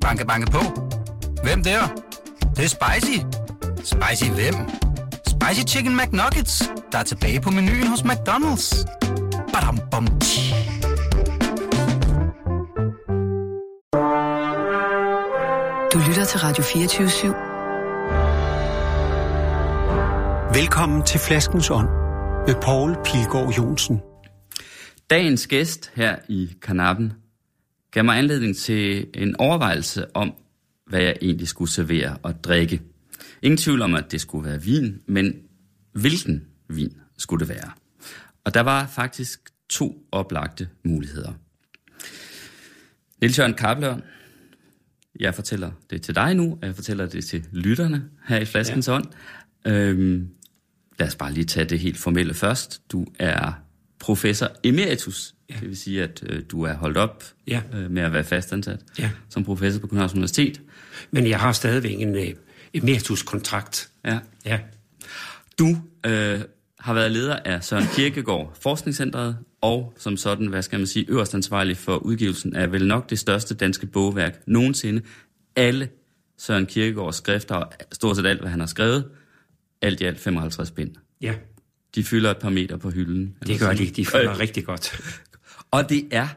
Banke, banke på. Hvem der? Det, det er spicy. Spicy hvem? Spicy Chicken McNuggets, der er tilbage på menuen hos McDonald's. Badum, bom, tji. Du lytter til Radio 24 /7. Velkommen til Flaskens Ånd med Poul Pilgaard Jonsen. Dagens gæst her i Kanappen gav mig anledning til en overvejelse om, hvad jeg egentlig skulle servere og drikke. Ingen tvivl om, at det skulle være vin, men hvilken vin skulle det være? Og der var faktisk to oplagte muligheder. Niels Jørgen Kabler, jeg fortæller det til dig nu, og jeg fortæller det til lytterne her i Flaskens ja. Ånd. Øhm, lad os bare lige tage det helt formelle først. Du er professor emeritus, ja. det vil sige, at øh, du er holdt op ja. øh, med at være fastansat ja. som professor på Københavns Universitet. Men jeg har stadigvæk en øh, emeritus-kontrakt. Ja. ja. Du øh, har været leder af Søren Kirkegaard Forskningscentret, og som sådan, hvad skal man sige, øverst ansvarlig for udgivelsen af vel nok det største danske bogværk nogensinde. Alle Søren Kirkegaards skrifter, stort set alt, hvad han har skrevet, alt i alt 55 bind. Ja. De fylder et par meter på hylden. Det gør de, de fylder øh. rigtig godt. Og det er,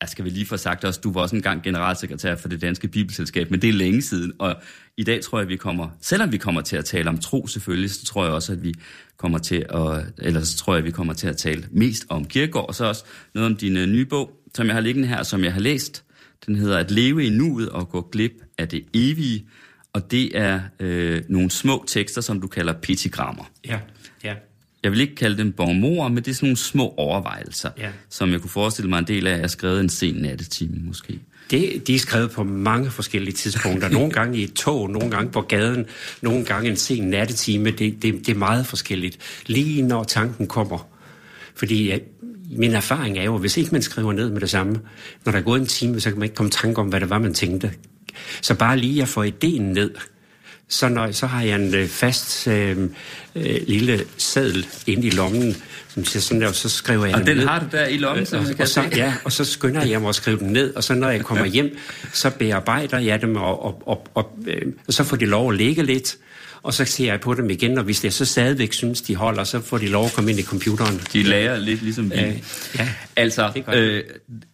jeg skal vi lige få sagt også, du var også engang generalsekretær for det danske bibelselskab, men det er længe siden, og i dag tror jeg, vi kommer, selvom vi kommer til at tale om tro selvfølgelig, så tror jeg også, at vi kommer til at, eller så tror jeg, at vi kommer til at tale mest om kirkegård, og så også noget om din nye bog, som jeg har liggende her, som jeg har læst. Den hedder At leve i nuet og gå glip af det evige, og det er øh, nogle små tekster, som du kalder pitigrammer. Ja, ja. Jeg vil ikke kalde dem bonmorer, men det er sådan nogle små overvejelser, ja. som jeg kunne forestille mig en del af, at jeg skrevet en sen nattetime måske. Det, de er skrevet på mange forskellige tidspunkter. Nogle gange i et tog, nogle gange på gaden, nogle gange en sen nattetime. Det, det, det er meget forskelligt. Lige når tanken kommer. Fordi ja, min erfaring er jo, at hvis ikke man skriver ned med det samme, når der er gået en time, så kan man ikke komme tanke om, hvad det var, man tænkte. Så bare lige at få ideen ned, så, når, så har jeg en øh, fast øh, øh, lille seddel inde i lommen, som siger sådan der, og så skriver jeg Og den ned. har du der i lommen, som og, og så, Ja, og så skynder jeg mig at skrive dem ned, og så når jeg kommer hjem, så bearbejder jeg dem, og, og, og, og, øh, og så får de lov at ligge lidt, og så ser jeg på dem igen, og hvis jeg så stadigvæk synes, de holder, så får de lov at komme ind i computeren. De lærer lidt ligesom vi. Øh, ja, altså, det øh,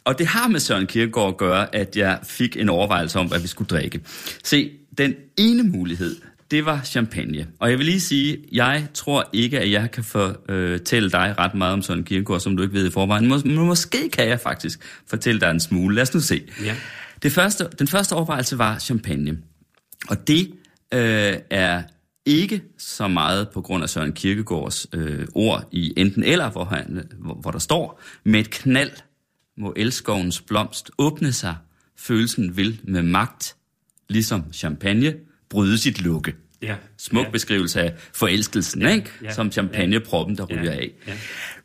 og det har med Søren Kierkegaard at gøre, at jeg fik en overvejelse om, hvad vi skulle drikke. Se, den ene mulighed, det var champagne. Og jeg vil lige sige, jeg tror ikke, at jeg kan fortælle dig ret meget om Søren Kierkegaard, som du ikke ved i forvejen. Mås- men måske kan jeg faktisk fortælle dig en smule. Lad os nu se. Ja. Det første, den første overvejelse var champagne. Og det øh, er ikke så meget på grund af Søren Kierkegaards øh, ord i enten eller, hvor, han, hvor, hvor der står, med et knald må elskovens blomst åbne sig, følelsen vil med magt, ligesom champagne, bryde sit lukke. Ja. Smuk ja. beskrivelse af forelskelsen, ja. ikke? Ja. som champagneproppen, der ryger ja. af. Ja.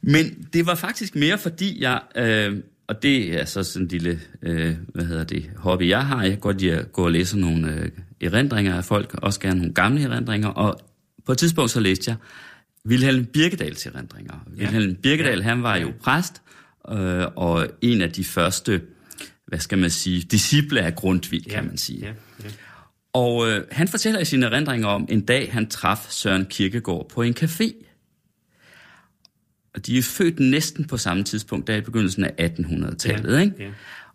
Men det var faktisk mere fordi jeg, øh, og det er så sådan en lille, øh, hvad hedder det, hobby jeg har, jeg kan godt lide at gå og læse nogle øh, erindringer af folk, også gerne nogle gamle erindringer, og på et tidspunkt så læste jeg Wilhelm Birkedals erindringer. Ja. Wilhelm Birkedal, han var jo præst, øh, og en af de første, hvad skal man sige, disciple af Grundtvig, ja. kan man sige. Ja. Ja. Og øh, han fortæller i sine erindringer om en dag, han traf Søren Kirkegaard på en café. Og de er født næsten på samme tidspunkt, der i begyndelsen af 1800-tallet. Ja, ikke? Ja.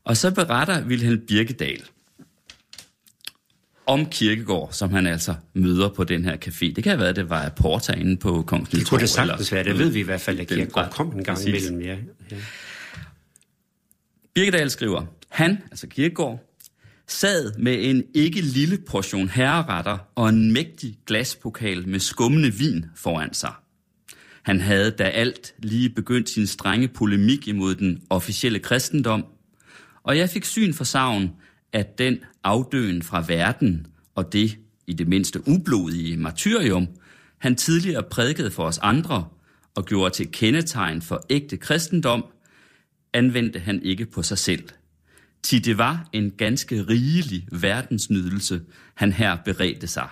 Og så beretter Wilhelm Birkedal om Kirkegård, som han altså møder på den her café. Det kan have været, at det var Porta inde på Kongens Det kunne det sagtens være. Det ved vi i hvert fald, at Kirkegård kom en gang imellem. Ja. ja. Birkedal skriver, han, altså Kirkegaard, sad med en ikke lille portion herreretter og en mægtig glaspokal med skummende vin foran sig. Han havde da alt lige begyndt sin strenge polemik imod den officielle kristendom, og jeg fik syn for savn, at den afdøen fra verden og det i det mindste ublodige martyrium, han tidligere prædikede for os andre og gjorde til kendetegn for ægte kristendom, anvendte han ikke på sig selv – Ti det var en ganske rigelig verdensnydelse, han her beredte sig.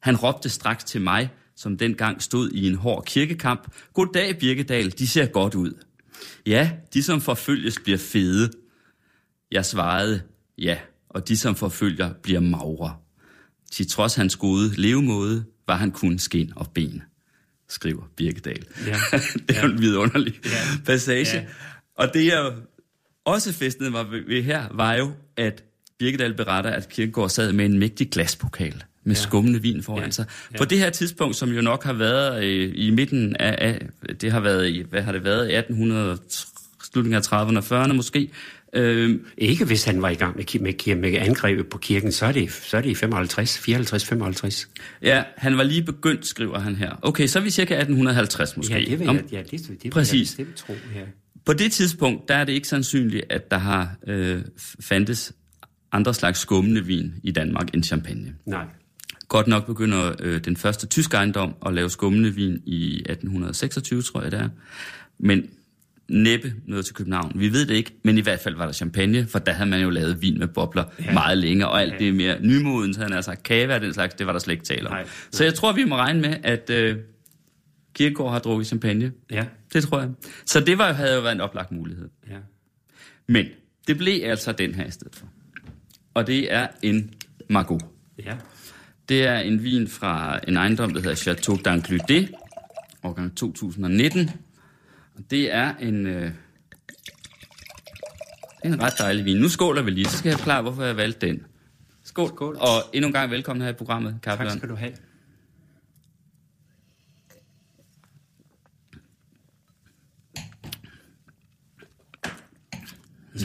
Han råbte straks til mig, som dengang stod i en hård kirkekamp. Goddag, Birkedal, de ser godt ud. Ja, de som forfølges bliver fede. Jeg svarede, ja, og de, som forfølger, bliver magre. Til trods hans gode levemåde, var han kun skin og ben, skriver Birkedal. Ja. det er ja. en vidunderlig ja. passage. Ja. Og det, jeg også festede mig ved her, var jo, at Birkedal beretter, at Kirkegaard sad med en mægtig glaspokal med ja. skummende vin foran ja. sig. Ja. På det her tidspunkt, som jo nok har været øh, i midten af, af, det har været i, hvad har det været, 1800, slutningen af 30'erne og 40'erne måske, Øh, ikke hvis han var i gang med, med, med angrebet på kirken, så er det, så er det i 55, 54, 55. Ja, han var lige begyndt, skriver han her. Okay, så er vi cirka 1850 måske. Ja, det vil jeg, ja, det, det Præcis. jeg tro. Ja. På det tidspunkt, der er det ikke sandsynligt, at der har øh, fandtes andre slags skummende vin i Danmark end champagne. Nej. Godt nok begynder øh, den første tysk ejendom at lave skummende vin i 1826, tror jeg det er. Men næppe noget til København. Vi ved det ikke, men i hvert fald var der champagne, for der havde man jo lavet vin med bobler ja. meget længe, og alt ja. det mere nymoden, så han altså kava og den slags, det var der slet ikke tale om. Nej. Så jeg tror, vi må regne med, at øh, Kierkegaard har drukket champagne. Ja. Det tror jeg. Så det var, havde jo været en oplagt mulighed. Ja. Men det blev altså den her i stedet for. Og det er en Margot. Ja. Det er en vin fra en ejendom, der hedder Chateau d'Ancludet, årgang 2019. Det er en, øh, en ret dejlig vin. Nu skåler vi lige, så skal jeg forklare, hvorfor jeg valgte den. Skål. Skål. Og endnu en gang velkommen her i programmet, Kaffe Tak skal du have.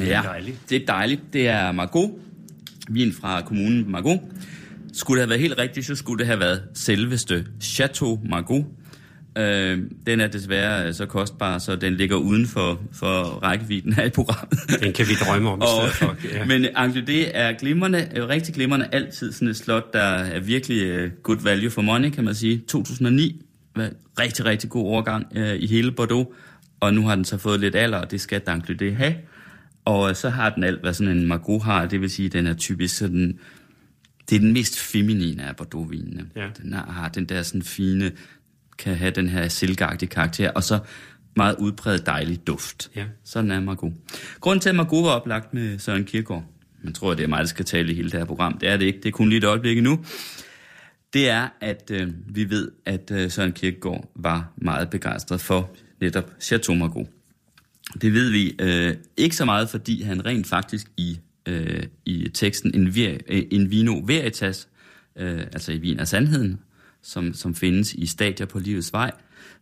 Det er dejligt. Det er dejligt. Det er Margot, vin fra kommunen Margot. Skulle det have været helt rigtigt, så skulle det have været selveste Chateau Margot Øh, den er desværre øh, så kostbar, så den ligger uden for, for rækkevidden i programmet. Den kan vi drømme om og, for. Ja. Men det er glimrende, øh, rigtig glimrende altid sådan et slot, der er virkelig uh, good value for money, kan man sige. 2009 var rigtig, rigtig god overgang uh, i hele Bordeaux, og nu har den så fået lidt alder, og det skal det have. Og så har den alt, hvad sådan en Margot har, det vil sige, at den er typisk sådan... Det er den mest feminine af Bordeaux-vinene. Ja. Den har den der sådan fine kan have den her silkeagtige karakter, og så meget udbredt dejlig duft. Ja. Sådan er Margot. Grunden til, at Margot var oplagt med Søren Kierkegaard, man tror, det er mig, der skal tale i hele det her program, det er det ikke, det er kun lige et øjeblik nu, det er, at øh, vi ved, at øh, Søren Kierkegaard var meget begejstret for netop Chateau Margaux. Det ved vi øh, ikke så meget, fordi han rent faktisk i, øh, i teksten In, vir, In Vino Veritas, øh, altså i Vin af Sandheden, som, som findes i Stadier på livets vej,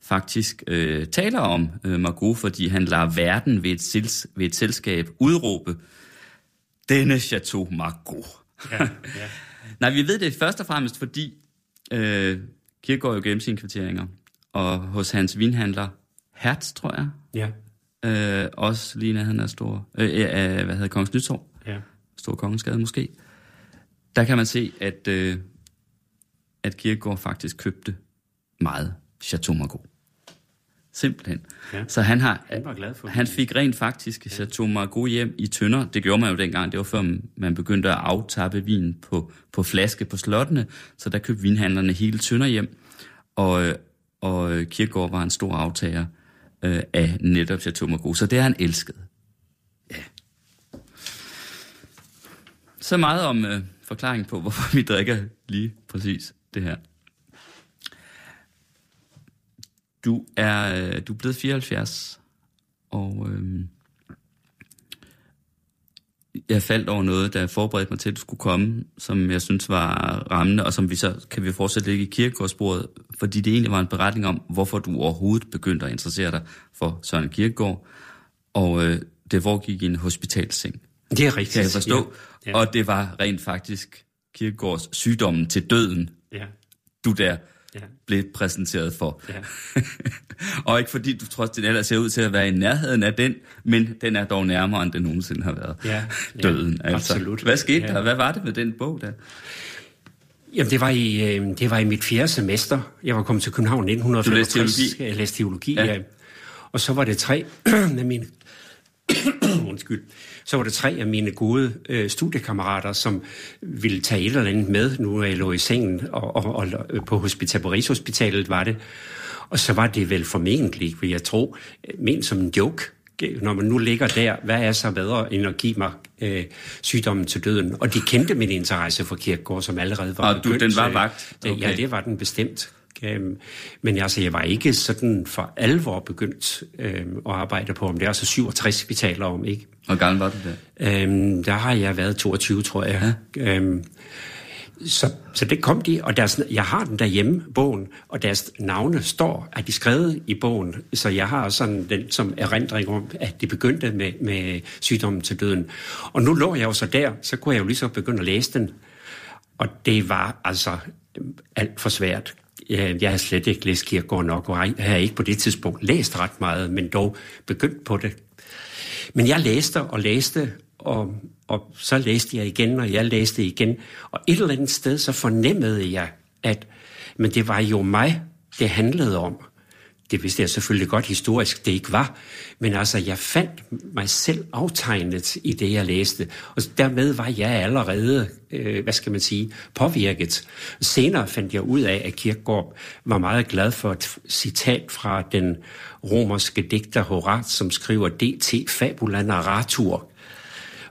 faktisk øh, taler om øh, Margot, fordi han lader verden ved et, sels, ved et selskab udråbe, denne Chateau Margot. Ja, ja. Nej, vi ved det først og fremmest, fordi øh, Kierkegaard jo gennem sine kvitteringer, og hos hans vinhandler, Hertz, tror jeg, ja. Øh, også lige når han er stor, øh, øh, hvad hedder Kongens Nytorv, ja. Stor Kongensgade måske, der kan man se, at øh, at Kierkegaard faktisk købte meget Chateau Margaux. Simpelthen. Ja. Så han, har, han, var glad for han fik rent faktisk Chateau Margaux hjem i tønder. Det gjorde man jo dengang. Det var før man begyndte at aftappe vin på, på flaske på slottene. Så der købte vinhandlerne hele tønder hjem. Og, og Kierkegaard var en stor aftager øh, af netop Chateau Margaux. Så det er han elsket. Ja. Så meget om øh, forklaring på, hvorfor vi drikker lige præcis det her. Du er, øh, du er blevet 74, og Øh, jeg faldt over noget, der forberedte mig til, at du skulle komme, som jeg synes var rammende, og som vi så kan vi fortsætte ligge i kirkegårdsbordet, fordi det egentlig var en beretning om, hvorfor du overhovedet begyndte at interessere dig for Søren Kirkegaard, og øh, det foregik i en hospitalseng. Det er rigtigt. Kan jeg forstå. Ja. Ja. Og det var rent faktisk Kirkegaards sygdommen til døden, ja. du der ja. blev præsenteret for. Ja. og ikke fordi du trods det ellers ser ud til at være i nærheden af den, men den er dog nærmere, end den nogensinde har været. Ja, Døden, ja, altså. Absolut. Hvad skete ja. der? Hvad var det med den bog der? Jamen, det var, i, øh, det var i mit fjerde semester. Jeg var kommet til København i 1965. Du læste teologi? Jeg læste teologi, ja. ja. Og så var det tre af mine undskyld, så var der tre af mine gode øh, studiekammerater, som ville tage et eller andet med, nu jeg lå i sengen, og, og, og på, hospital, på Rigshospitalet var det. Og så var det vel formentlig, vil jeg tro, ment som en joke, når man nu ligger der, hvad er så bedre end at give mig øh, sygdommen til døden? Og de kendte min interesse for Kirkegaard, som allerede var Og du, den var vagt? Okay. Ja, det var den bestemt. Øhm, men altså, jeg var ikke sådan for alvor begyndt øhm, at arbejde på, om det er altså 67, vi taler om, ikke? Hvor gammel var du der? Øhm, der har jeg været 22, tror jeg. Ja. Øhm, så, så det kom de, og deres, jeg har den derhjemme, bogen, og deres navne står, at de skrevet i bogen, så jeg har sådan den som erindring om, at de begyndte med, med sygdommen til døden. Og nu lå jeg jo så der, så kunne jeg jo lige så begynde at læse den, og det var altså alt for svært. Jeg har slet ikke læst Kierkegaard nok, og jeg har ikke på det tidspunkt læst ret meget, men dog begyndt på det. Men jeg læste og læste, og, og så læste jeg igen, og jeg læste igen. Og et eller andet sted, så fornemmede jeg, at men det var jo mig, det handlede om. Det vidste jeg selvfølgelig godt historisk, det ikke var. Men altså, jeg fandt mig selv aftegnet i det, jeg læste. Og dermed var jeg allerede, øh, hvad skal man sige, påvirket. Senere fandt jeg ud af, at Kirkegaard var meget glad for et citat fra den romerske digter Horat, som skriver DT Fabula Narratur.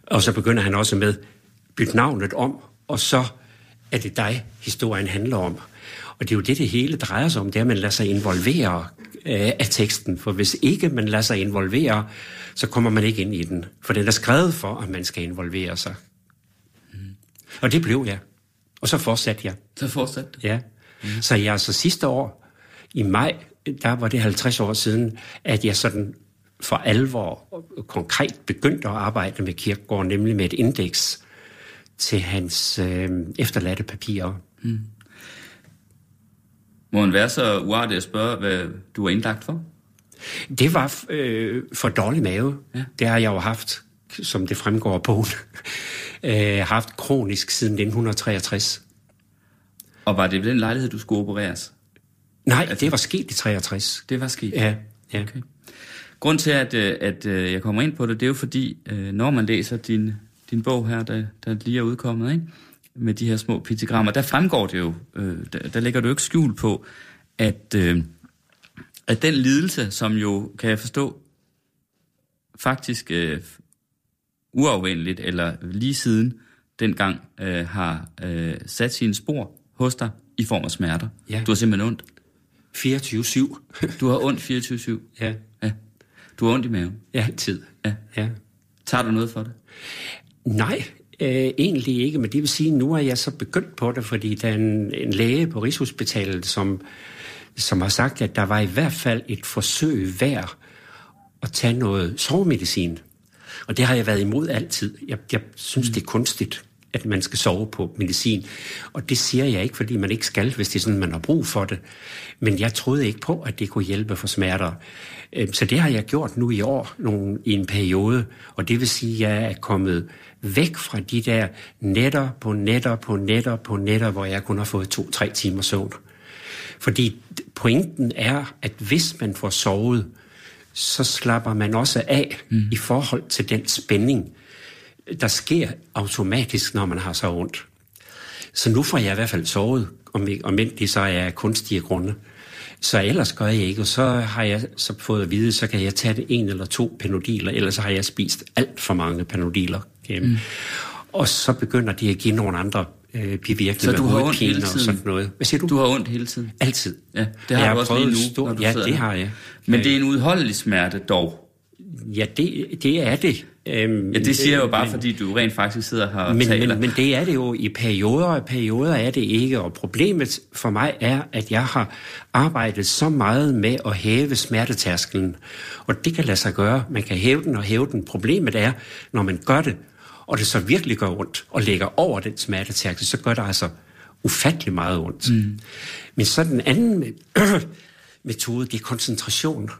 Og så begynder han også med, byt navnet om, og så er det dig, historien handler om. Og det er jo det, det hele drejer sig om, det er, at man lader sig involvere øh, af teksten. For hvis ikke man lader sig involvere, så kommer man ikke ind i den. For den er skrevet for, at man skal involvere sig. Mm. Og det blev jeg. Og så fortsatte jeg. Så fortsatte Ja. Mm. Så jeg altså sidste år, i maj, der var det 50 år siden, at jeg sådan for alvor konkret begyndte at arbejde med Kirkegaard, nemlig med et indeks til hans øh, efterladte papirer. Mm. Må man være så uartig at spørge, hvad du er indlagt for? Det var øh, for dårlig mave. Ja. Det har jeg jo haft, som det fremgår på bogen, øh, haft kronisk siden 1963. Og var det ved den lejlighed, du skulle opereres? Nej, altså, det var sket i 63. Det var sket? Ja. ja. Okay. Grund til, at, øh, at øh, jeg kommer ind på det, det er jo fordi, øh, når man læser din, din bog her, der, der lige er udkommet, ikke? Med de her små piktogrammer, der fremgår det jo, øh, der, der lægger du ikke skjul på, at, øh, at den lidelse, som jo, kan jeg forstå, faktisk øh, uafvendeligt, eller lige siden dengang, øh, har øh, sat sine spor hos dig i form af smerter. Ja. Du har simpelthen ondt. 24-7. du har ondt 24-7? Ja. ja. Du har ondt i maven? Ja, tid. Ja. ja. Tager du noget for det? Nej, Øh, egentlig ikke, men det vil sige, at nu er jeg så begyndt på det, fordi der er en, en læge på Rigshospitalet, som, som har sagt, at der var i hvert fald et forsøg værd at tage noget sovemedicin. Og det har jeg været imod altid. Jeg, jeg synes, det er kunstigt, at man skal sove på medicin. Og det siger jeg ikke, fordi man ikke skal, hvis det er sådan, man har brug for det. Men jeg troede ikke på, at det kunne hjælpe for smerter. Øhm, så det har jeg gjort nu i år, nogle, i en periode. Og det vil sige, at jeg er kommet væk fra de der netter på netter på netter på netter, hvor jeg kun har fået to-tre timer søvn. Fordi pointen er, at hvis man får sovet, så slapper man også af mm. i forhold til den spænding, der sker automatisk, når man har så ondt. Så nu får jeg i hvert fald sovet, om, om end det så er kunstige grunde. Så ellers gør jeg ikke, og så har jeg så fået at vide, så kan jeg tage det en eller to panodiler, ellers har jeg spist alt for mange panodiler. Mm. Og så begynder de at give nogle andre øh, bivirkninger. Så du har ondt hele tiden? Og sådan noget. Hvad siger du? Du har ondt hele tiden? Altid. Ja, det har jeg du også lige nu, stå... når du Ja, det har jeg. Men det er en udholdelig smerte dog? Ja, det, det er det. Øhm, ja, det siger jeg jo bare, men, fordi du rent faktisk sidder her og men, taler. Men, men det er det jo i perioder, og perioder er det ikke. Og problemet for mig er, at jeg har arbejdet så meget med at hæve smertetærskelen. Og det kan lade sig gøre. Man kan hæve den og hæve den. Problemet er, når man gør det, og det så virkelig gør ondt, og lægger over den smertetærskel, så gør det altså ufattelig meget ondt. Mm. Men så den anden metode, det er koncentration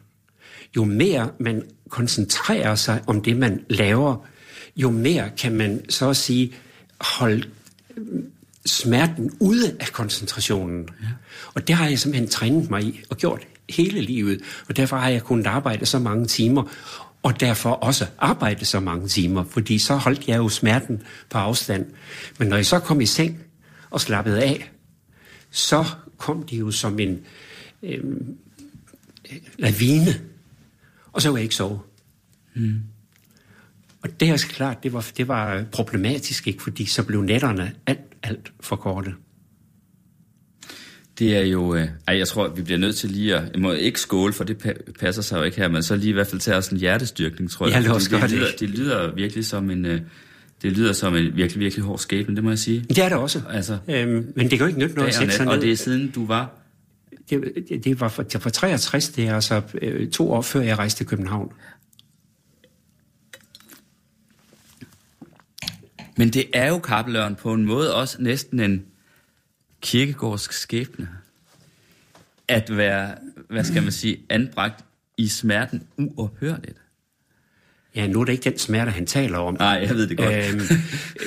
jo mere man koncentrerer sig om det, man laver, jo mere kan man så at sige holde smerten ude af koncentrationen. Ja. Og det har jeg simpelthen trænet mig i og gjort hele livet. Og derfor har jeg kunnet arbejde så mange timer, og derfor også arbejde så mange timer, fordi så holdt jeg jo smerten på afstand. Men når jeg så kom i seng og slappede af, så kom de jo som en øh, lavine og så kunne jeg ikke sove. Mm. Og det er klart, det var, det var problematisk, ikke? fordi så blev nætterne alt, alt for korte. Det er jo... Øh, ej, jeg tror, vi bliver nødt til lige at... Jeg må ikke skåle, for det passer sig jo ikke her, men så lige i hvert fald tage os en hjertestyrkning, tror jeg. Ja, det, det, lyder, det lyder virkelig som en... Øh, det lyder som en virkelig, virkelig hård skæbne, det må jeg sige. Det er det også. Altså, øhm, men det kan jo ikke nytte noget at sætte sig ned. Og det er siden du var... Det, det, det var for, det var 63, det er altså øh, to år før jeg rejste til København. Men det er jo kappeløren på en måde også næsten en kirkegårdsk skæbne. At være, hvad skal man sige, anbragt i smerten uophørligt. Ja, nu er det ikke den smerte, han taler om. Nej, jeg ved det godt. Øhm,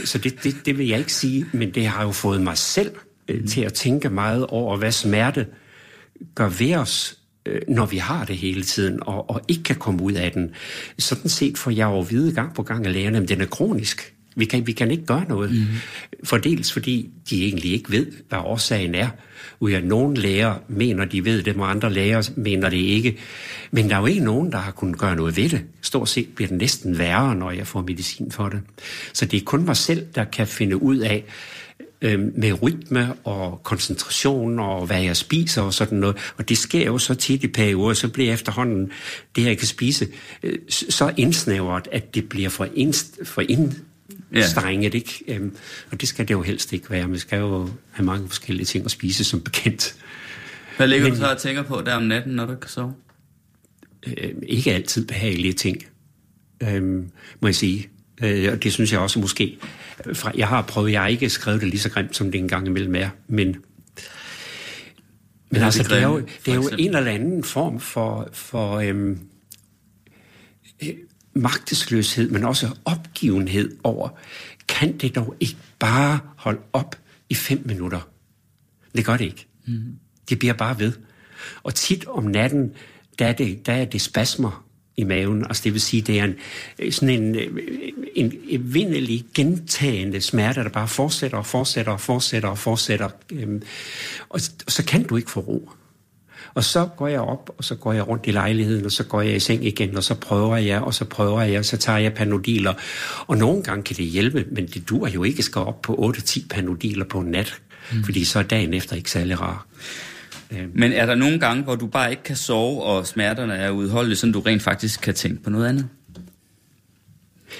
så det, det, det vil jeg ikke sige, men det har jo fået mig selv mm. til at tænke meget over, hvad smerte gør ved os, øh, når vi har det hele tiden, og, og ikke kan komme ud af den. Sådan set får jeg jo at vide gang på gang af lægerne, at den er kronisk. Vi kan, vi kan ikke gøre noget. Mm. Fordels fordi de egentlig ikke ved, hvad årsagen er. Ud af nogle læger mener, de ved det, og andre læger mener det ikke. Men der er jo ikke nogen, der har kunnet gøre noget ved det. Stort set bliver det næsten værre, når jeg får medicin for det. Så det er kun mig selv, der kan finde ud af, øh, med rytme og koncentration og hvad jeg spiser og sådan noget. Og det sker jo så tit i perioder, så bliver efterhånden det, jeg kan spise, øh, så indsnævret, at det bliver for, indst, for ind, ja. strenget, ikke? Øhm, og det skal det jo helst ikke være. Man skal jo have mange forskellige ting at spise, som bekendt. Hvad ligger Men, du så og tænker på der om natten, når du kan sove? Øh, ikke altid behagelige ting, øh, må jeg sige. Øh, og det synes jeg også måske... Fra, jeg har prøvet, jeg har ikke skrevet det lige så grimt, som det engang imellem er, men... Men altså, det, er jo, det er jo en eller anden form for, for øhm, øh, magtesløshed, men også opgivenhed over, kan det dog ikke bare holde op i fem minutter? Det gør det ikke. Mm. Det bliver bare ved. Og tit om natten, der er det, der er det spasmer i maven. Altså det vil sige, det er en, sådan en, en evindelig gentagende smerte, der bare fortsætter og fortsætter og fortsætter og fortsætter. Øhm, og, og så kan du ikke få ro. Og så går jeg op, og så går jeg rundt i lejligheden, og så går jeg i seng igen, og så prøver jeg, og så prøver jeg, og så tager jeg panodiler. Og nogle gange kan det hjælpe, men det dur jo ikke at skal op på 8-10 panodiler på en nat, mm. fordi så er dagen efter ikke særlig rar. Øhm. Men er der nogle gange, hvor du bare ikke kan sove, og smerterne er udholdelige, så du rent faktisk kan tænke på noget andet?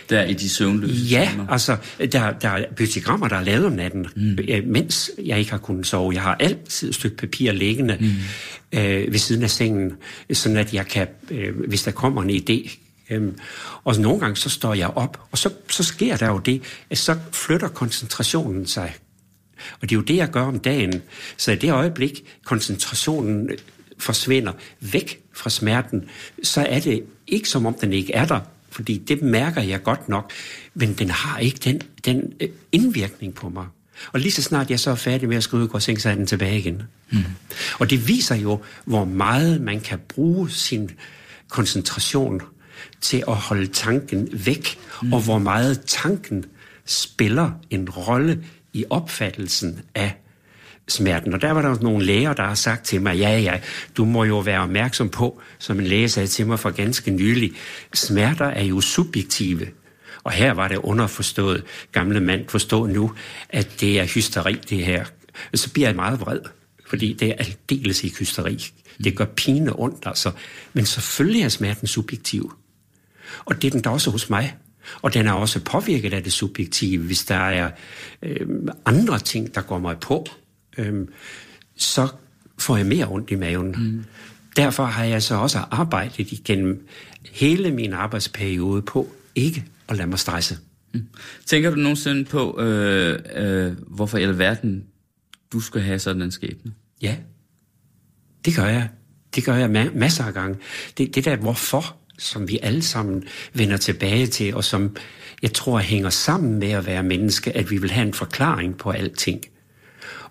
Der i de søvnløse Ja, timer. altså, der, der er biodigrammer, der er lavet om natten, mm. mens jeg ikke har kunnet sove. Jeg har altid et stykke papir liggende mm. øh, ved siden af sengen, sådan at jeg kan, øh, hvis der kommer en idé, øh, og nogle gange så står jeg op, og så, så sker der jo det, at så flytter koncentrationen sig. Og det er jo det, jeg gør om dagen. Så i det øjeblik, koncentrationen forsvinder væk fra smerten, så er det ikke som om den ikke er der, fordi det mærker jeg godt nok, men den har ikke den, den øh, indvirkning på mig. Og lige så snart jeg så er færdig med at skrive og seng, så er den tilbage igen. Mm. Og det viser jo, hvor meget man kan bruge sin koncentration til at holde tanken væk, mm. og hvor meget tanken spiller en rolle i opfattelsen af smerten. Og der var der nogle læger, der har sagt til mig, ja, ja, du må jo være opmærksom på, som en læge sagde til mig for ganske nylig, smerter er jo subjektive. Og her var det underforstået, gamle mand, forstå nu, at det er hysteri, det her. Så bliver jeg meget vred, fordi det er aldeles ikke hysteri. Det gør pine ondt, altså. Men selvfølgelig er smerten subjektiv. Og det er den da også hos mig. Og den er også påvirket af det subjektive, hvis der er øh, andre ting, der går mig på øhm, så får jeg mere ondt i maven. Mm. Derfor har jeg så også arbejdet igennem hele min arbejdsperiode på ikke at lade mig stresse. Mm. Tænker du nogensinde på, øh, øh, hvorfor i alverden du skal have sådan en skæbne? Ja, det gør jeg. Det gør jeg ma- masser af gange. Det, det der hvorfor, som vi alle sammen vender tilbage til, og som jeg tror hænger sammen med at være menneske, at vi vil have en forklaring på alting.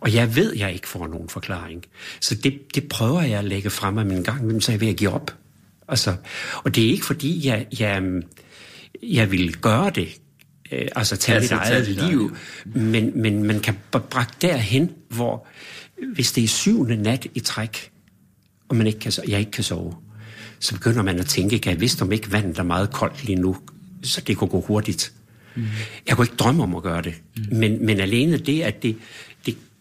Og jeg ved, jeg ikke får nogen forklaring. Så det, det prøver jeg at lægge frem af min gang, men så er jeg ved at give op. Altså, og det er ikke fordi, jeg, jeg, jeg vil gøre det, øh, altså tage altså, mit eget liv, men, men man kan brække derhen, hvor hvis det er syvende nat i træk, og man ikke kan, jeg ikke kan sove, så begynder man at tænke, kan jeg vidste om ikke vandet er meget koldt lige nu, så det kunne gå hurtigt. Mm. Jeg kunne ikke drømme om at gøre det. Mm. Men, men alene det, at det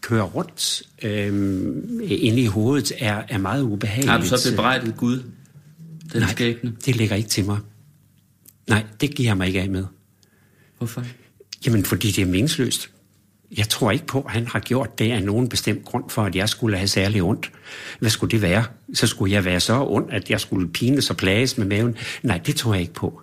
kører rundt øhm, inde i hovedet, er, er meget ubehageligt. Har du så bebrejdet Gud? Den Nej, skægne? det ligger ikke til mig. Nej, det giver jeg mig ikke af med. Hvorfor? Jamen, fordi det er meningsløst. Jeg tror ikke på, at han har gjort det af nogen bestemt grund for, at jeg skulle have særlig ondt. Hvad skulle det være? Så skulle jeg være så ond, at jeg skulle pines og plages med maven. Nej, det tror jeg ikke på.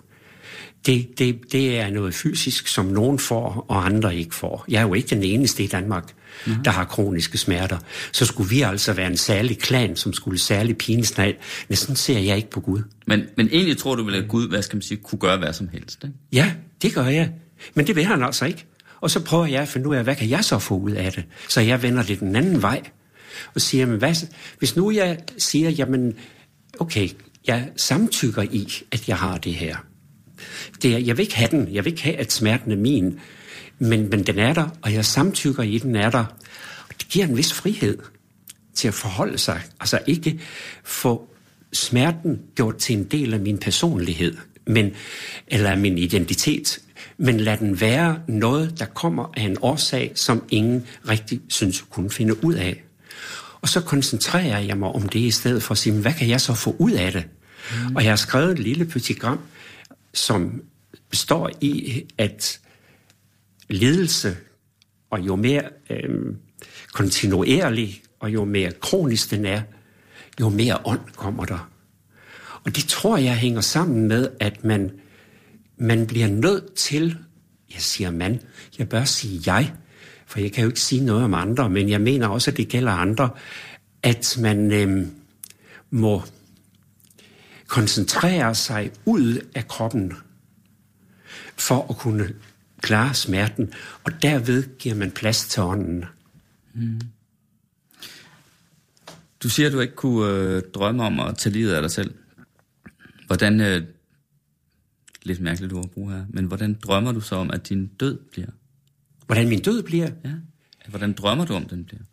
Det, det, det er noget fysisk, som nogen får, og andre ikke får. Jeg er jo ikke den eneste i Danmark, mm. der har kroniske smerter. Så skulle vi altså være en særlig klan, som skulle særlig pines. Nej, sådan ser jeg ikke på Gud. Men, men egentlig tror du vel, at Gud, hvad skal man sige, kunne gøre hvad som helst, ikke? Ja, det gør jeg. Men det vil han altså ikke. Og så prøver jeg at finde ud af, hvad kan jeg så få ud af det? Så jeg vender lidt den anden vej og siger, men hvad, hvis nu jeg siger, jamen, okay, jeg samtykker i, at jeg har det her. Det er, jeg vil ikke have den, jeg vil ikke have, at smerten er min, men, men den er der, og jeg samtykker i, at den er der. Og det giver en vis frihed til at forholde sig. Altså ikke få smerten gjort til en del af min personlighed, men, eller af min identitet, men lad den være noget, der kommer af en årsag, som ingen rigtig synes kunne finde ud af. Og så koncentrerer jeg mig om det i stedet for at sige, hvad kan jeg så få ud af det? Mm. Og jeg har skrevet et lille petigram, som består i, at ledelse, og jo mere øh, kontinuerlig, og jo mere kronisk den er, jo mere ånd kommer der. Og det tror jeg hænger sammen med, at man man bliver nødt til, jeg siger man, jeg bør sige jeg, for jeg kan jo ikke sige noget om andre, men jeg mener også, at det gælder andre, at man øh, må koncentrere sig ud af kroppen for at kunne klare smerten, og derved giver man plads til ånden. Mm. Du siger, at du ikke kunne øh, drømme om at tage livet af dig selv. Hvordan øh, lidt mærkeligt ord at bruge her, men hvordan drømmer du så om, at din død bliver? Hvordan min død bliver? Ja. Hvordan drømmer du om, den bliver?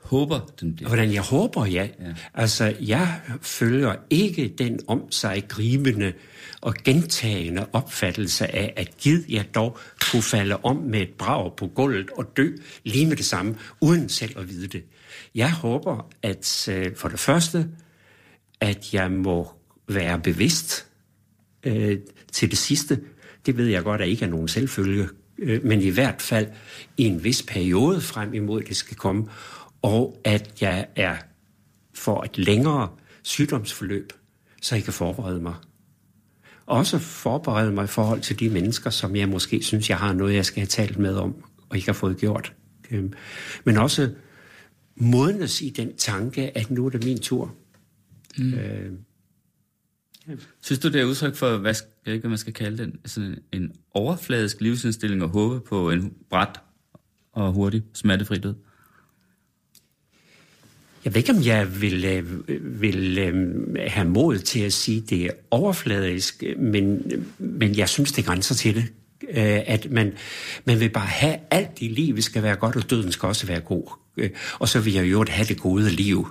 Håber, den bliver? Hvordan jeg håber, ja. ja. Altså, jeg følger ikke den om sig gribende og gentagende opfattelse af, at giv jeg dog kunne falde om med et brag på gulvet og dø lige med det samme, uden selv at vide det. Jeg håber, at øh, for det første, at jeg må være bevidst øh, til det sidste, det ved jeg godt, at ikke er nogen selvfølge, øh, men i hvert fald i en vis periode frem imod, det skal komme, og at jeg er for et længere sygdomsforløb, så jeg kan forberede mig. Også forberede mig i forhold til de mennesker, som jeg måske synes, jeg har noget, jeg skal have talt med om, og ikke har fået gjort. Øhm, men også modnes i den tanke, at nu er det min tur. Mm. Øh, Synes du, det er udtryk for, hvad, jeg ikke, hvad man skal kalde det, sådan en overfladisk livsindstilling og håbe på en bræt og hurtig smertefri død? Jeg ved ikke, om jeg vil, øh, vil øh, have mod til at sige, at det er overfladisk, men, men jeg synes, det grænser til det. Øh, at man, man vil bare have alt i livet skal være godt, og døden skal også være god. Og så vil jeg jo have det gode liv,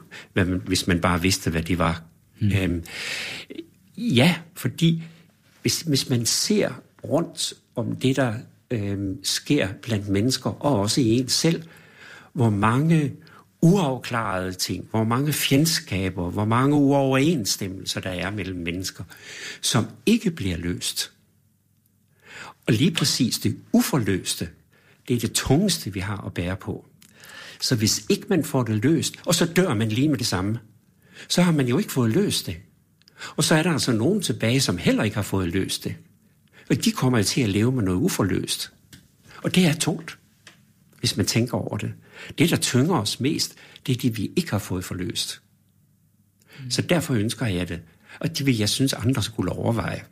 hvis man bare vidste, hvad det var. Mm. Øhm, Ja, fordi hvis, hvis man ser rundt om det, der øh, sker blandt mennesker, og også i en selv, hvor mange uafklarede ting, hvor mange fjendskaber, hvor mange uoverensstemmelser der er mellem mennesker, som ikke bliver løst. Og lige præcis det uforløste, det er det tungeste, vi har at bære på. Så hvis ikke man får det løst, og så dør man lige med det samme, så har man jo ikke fået løst det. Og så er der altså nogen tilbage, som heller ikke har fået løst det. Og de kommer til at leve med noget uforløst. Og det er tungt, hvis man tænker over det. Det, der tynger os mest, det er det, vi ikke har fået forløst. Mm. Så derfor ønsker jeg det. Og det vil jeg synes, andre skulle overveje.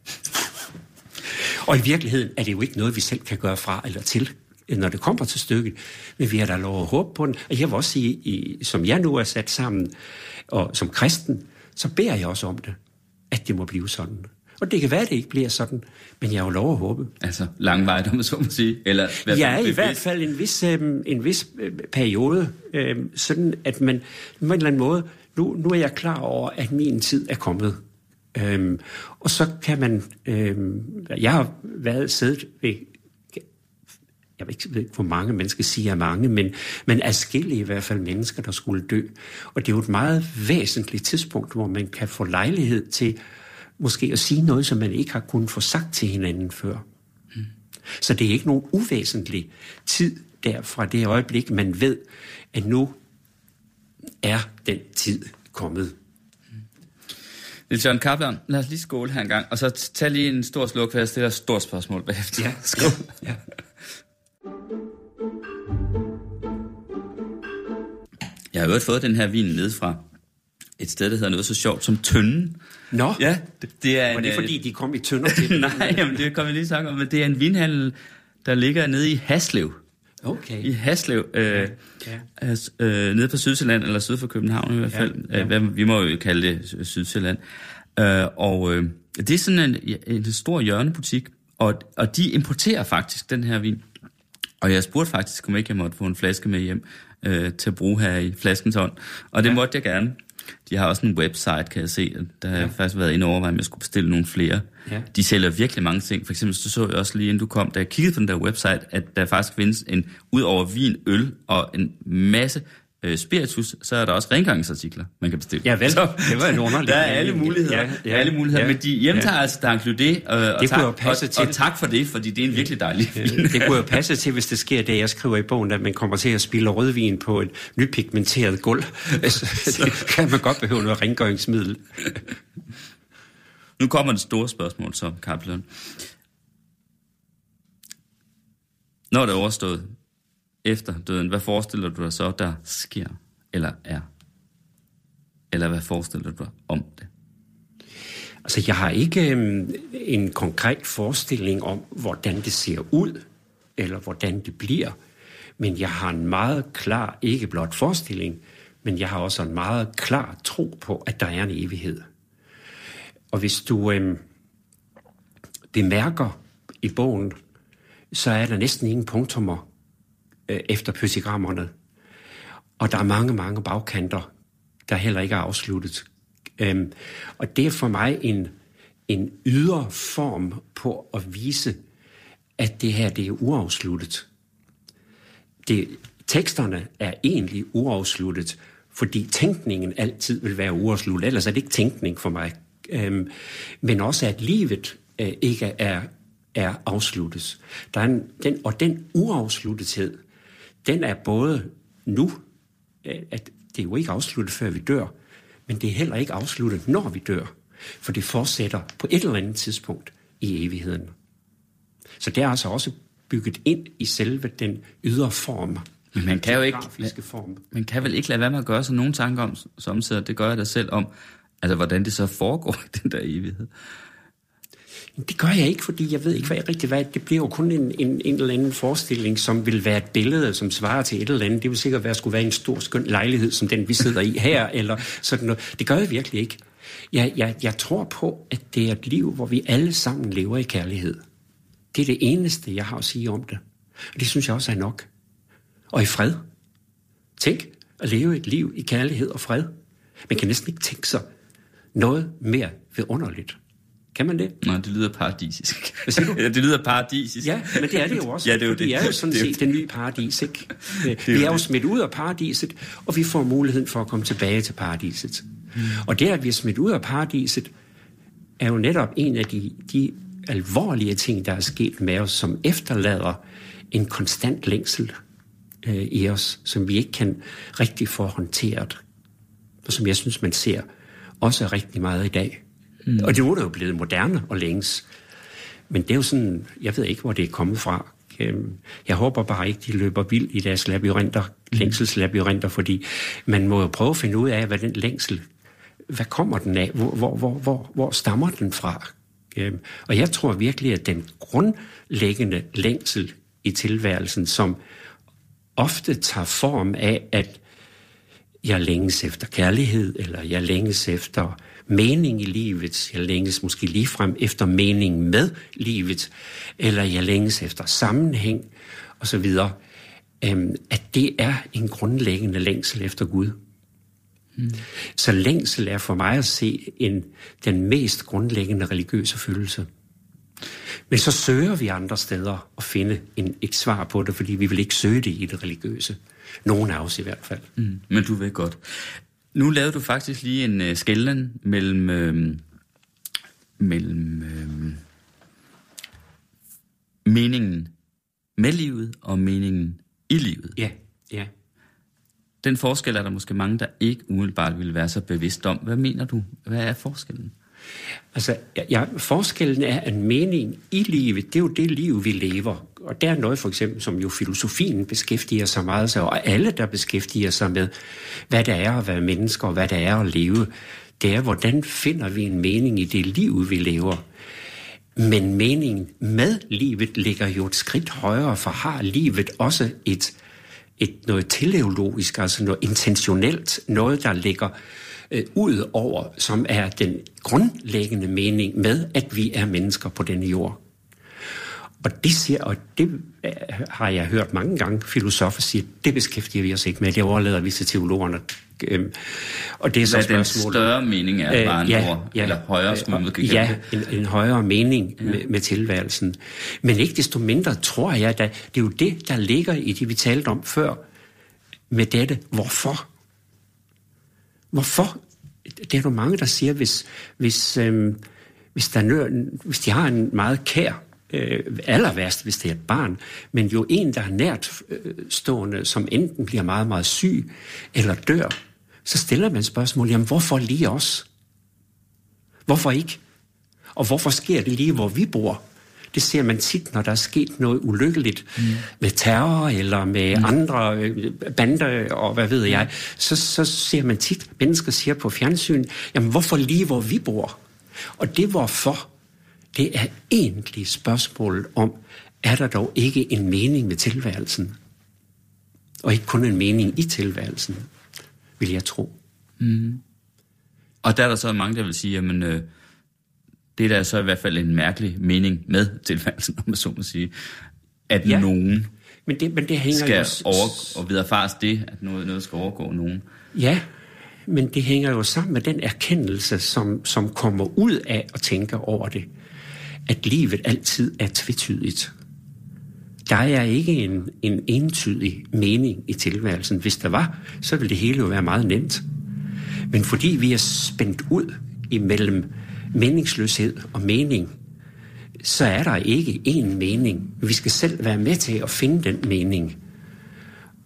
og i virkeligheden er det jo ikke noget, vi selv kan gøre fra eller til, når det kommer til stykket. Men vi har da lov at håbe på den. Og jeg vil også sige, i, som jeg nu er sat sammen, og som kristen, så beder jeg også om det at det må blive sådan. Og det kan være, at det ikke bliver sådan, men jeg har jo lov at håbe. Altså langvejt, om man så må sige? Eller ja, i hvert fald en vis, øh, en vis øh, periode, øh, sådan at man på en eller anden måde, nu, nu er jeg klar over, at min tid er kommet. Øhm, og så kan man, øhm, jeg har været siddet ved, jeg ved ikke, hvor mange mennesker siger mange, men, men adskillige i hvert fald mennesker, der skulle dø. Og det er jo et meget væsentligt tidspunkt, hvor man kan få lejlighed til måske at sige noget, som man ikke har kunnet få sagt til hinanden før. Mm. Så det er ikke nogen uvæsentlig tid der fra det øjeblik, man ved, at nu er den tid kommet. Niels Jørgen Kaplan, lad os lige skåle her en gang, og så tag lige en stor sluk, for jeg stiller et stort spørgsmål bagefter. Ja, skål. Ja. Jeg har jo fået den her vin ned fra et sted, der hedder noget så sjovt som Tønden. Nå, Ja, det, det er var en, det øh, fordi, de kom i tønder til? Nej, jamen, det kommer vi lige snakke om, men det er en vinhandel, der ligger nede i Haslev. Okay. I Haslev, øh, Ja. altså, øh, nede på Sydsjælland, eller syd for København i hvert fald. ja. Ja, Hvad, vi må jo kalde det Sydsjælland. Øh, og øh, det er sådan en, en stor hjørnebutik, og, og de importerer faktisk den her vin. Og jeg spurgte faktisk, om ikke jeg måtte få en flaske med hjem øh, til at bruge her i flaskens hånd. Og det ja. måtte jeg gerne. De har også en website, kan jeg se. Der har jeg faktisk været inde over, om jeg skulle bestille nogle flere. Ja. De sælger virkelig mange ting. For eksempel så, så jeg også lige, inden du kom, da jeg kiggede på den der website, at der faktisk findes en, ud over vin, øl og en masse øh, spiritus, så er der også rengøringsartikler, man kan bestille. Ja, vel. Så, Det var en underlig Der er alle muligheder. Ja, ja, Ja, alle muligheder. ja, Men de hjemtager ja. altså Dank Ludé, øh, og, kunne tak, jo passe og, til. og tak for det, fordi det er en virkelig dejlig vin. Det kunne jo passe til, hvis det sker det, jeg skriver i bogen, at man kommer til at spille rødvin på et nypigmenteret gulv. Så det kan man godt behøve noget rengøringsmiddel. Nu kommer det store spørgsmål så, Kaplan. Når det er overstået efter døden, hvad forestiller du dig så, der sker eller er? Eller hvad forestiller du dig om det? Altså, jeg har ikke øh, en konkret forestilling om, hvordan det ser ud, eller hvordan det bliver. Men jeg har en meget klar, ikke blot forestilling, men jeg har også en meget klar tro på, at der er en evighed. Og hvis du øh, bemærker i bogen, så er der næsten ingen punktummer øh, efter pøsigrammerne. Og der er mange, mange bagkanter, der heller ikke er afsluttet. Øhm, og det er for mig en, en ydre form på at vise, at det her det er uafsluttet. Det, teksterne er egentlig uafsluttet, fordi tænkningen altid vil være uafsluttet. Ellers er det ikke tænkning for mig. Øhm, men også at livet øh, ikke er, er afsluttet. Der er en, den, og den uafsluttethed, den er både nu, øh, at det er jo ikke afsluttet, før vi dør, men det er heller ikke afsluttet, når vi dør. For det fortsætter på et eller andet tidspunkt i evigheden. Så det er altså også bygget ind i selve den ydre form. Men man kan jo ikke, form. man kan vel ikke lade være med at gøre sig nogle tanker om, samtidig, det gør jeg da selv om, altså hvordan det så foregår i den der evighed. Det gør jeg ikke, fordi jeg ved ikke hvad, rigtig hvad. Det bliver jo kun en, en, en eller anden forestilling, som vil være et billede, som svarer til et eller andet. Det vil sikkert være, skulle være en stor, skøn lejlighed, som den vi sidder i her, eller sådan noget. Det gør jeg virkelig ikke. Jeg, jeg, jeg tror på, at det er et liv, hvor vi alle sammen lever i kærlighed. Det er det eneste, jeg har at sige om det. Og det synes jeg også er nok. Og i fred. Tænk at leve et liv i kærlighed og fred. Man kan næsten ikke tænke sig noget mere vidunderligt. Kan man det? Nej, det lyder paradisisk. Hvad siger du? ja, det lyder paradisisk. Ja, men det er det jo også. Ja, det er jo det. Vi er jo sådan Det er set det nye paradis, ikke? Øh, jo Vi er jo det. smidt ud af paradiset, og vi får muligheden for at komme tilbage til paradiset. Og det, at vi er smidt ud af paradiset, er jo netop en af de, de alvorlige ting, der er sket med os, som efterlader en konstant længsel øh, i os, som vi ikke kan rigtig få håndteret. Og som jeg synes, man ser også rigtig meget i dag. Mm. Og det er jo blevet moderne og længes. Men det er jo sådan, jeg ved ikke, hvor det er kommet fra. Øhm, Jeg håber bare ikke, de løber vildt i deres labyrinter, længselslabyrinter, fordi man må jo prøve at finde ud af, hvad den længsel, hvad kommer den af? Hvor, hvor, hvor, hvor, hvor stammer den fra? Øhm, Og jeg tror virkelig, at den grundlæggende længsel i tilværelsen, som ofte tager form af, at jeg længes efter kærlighed, eller jeg længes efter mening i livet, jeg længes måske ligefrem efter mening med livet, eller jeg længes efter sammenhæng, osv., øhm, at det er en grundlæggende længsel efter Gud. Mm. Så længsel er for mig at se en, den mest grundlæggende religiøse følelse. Men så søger vi andre steder at finde en, et svar på det, fordi vi vil ikke søge det i det religiøse. Nogen af os i hvert fald. Mm, men du ved godt. Nu lavede du faktisk lige en uh, skælden mellem, øh, mellem øh, meningen med livet og meningen i livet. Ja, ja. Den forskel er der måske mange, der ikke umiddelbart vil være så bevidst om. Hvad mener du? Hvad er forskellen? Altså, ja, forskellen er, at mening i livet, det er jo det liv, vi lever. Og der er noget for eksempel, som jo filosofien beskæftiger sig meget sig, og alle, der beskæftiger sig med, hvad det er at være mennesker, og hvad det er at leve, det er, hvordan finder vi en mening i det liv, vi lever. Men meningen med livet ligger jo et skridt højere, for har livet også et, et noget teleologisk, altså noget intentionelt, noget, der ligger øh, ud over, som er den grundlæggende mening med, at vi er mennesker på denne jord. Og det, siger, og det øh, har jeg hørt mange gange, filosofer sige, det beskæftiger vi os ikke med, det overlader vi til teologerne. Øhm, og det er så Hvad den større mening er, bare en ja, ord, ja, eller højere, skulle man Ja, en, en højere mening ja. med, med tilværelsen. Men ikke desto mindre tror jeg, at det er jo det, der ligger i det, vi talte om før, med dette, hvorfor? Hvorfor? Det er der mange, der siger, hvis, hvis, øh, hvis, der, hvis de har en meget kær øh, aller værst, hvis det er et barn, men jo en, der er nært øh, stående, som enten bliver meget, meget syg eller dør, så stiller man spørgsmål, jamen hvorfor lige os? Hvorfor ikke? Og hvorfor sker det lige, hvor vi bor? Det ser man tit, når der er sket noget ulykkeligt mm. med terror eller med mm. andre øh, bander og hvad ved jeg. Så, så ser man tit, mennesker siger på fjernsyn, jamen hvorfor lige, hvor vi bor? Og det hvorfor, det er egentlig spørgsmålet om, er der dog ikke en mening med tilværelsen? Og ikke kun en mening i tilværelsen, vil jeg tro. Mm. Og der er der så mange, der vil sige, jamen, øh, det er der så i hvert fald en mærkelig mening med tilværelsen, om man så må sige, at ja. nogen men det, men det hænger skal jo... over, og viderefares det, at noget, noget skal overgå nogen. Ja, men det hænger jo sammen med den erkendelse, som, som kommer ud af at tænke over det at livet altid er tvetydigt. Der er ikke en, en entydig mening i tilværelsen. Hvis der var, så ville det hele jo være meget nemt. Men fordi vi er spændt ud imellem meningsløshed og mening, så er der ikke én mening. Vi skal selv være med til at finde den mening.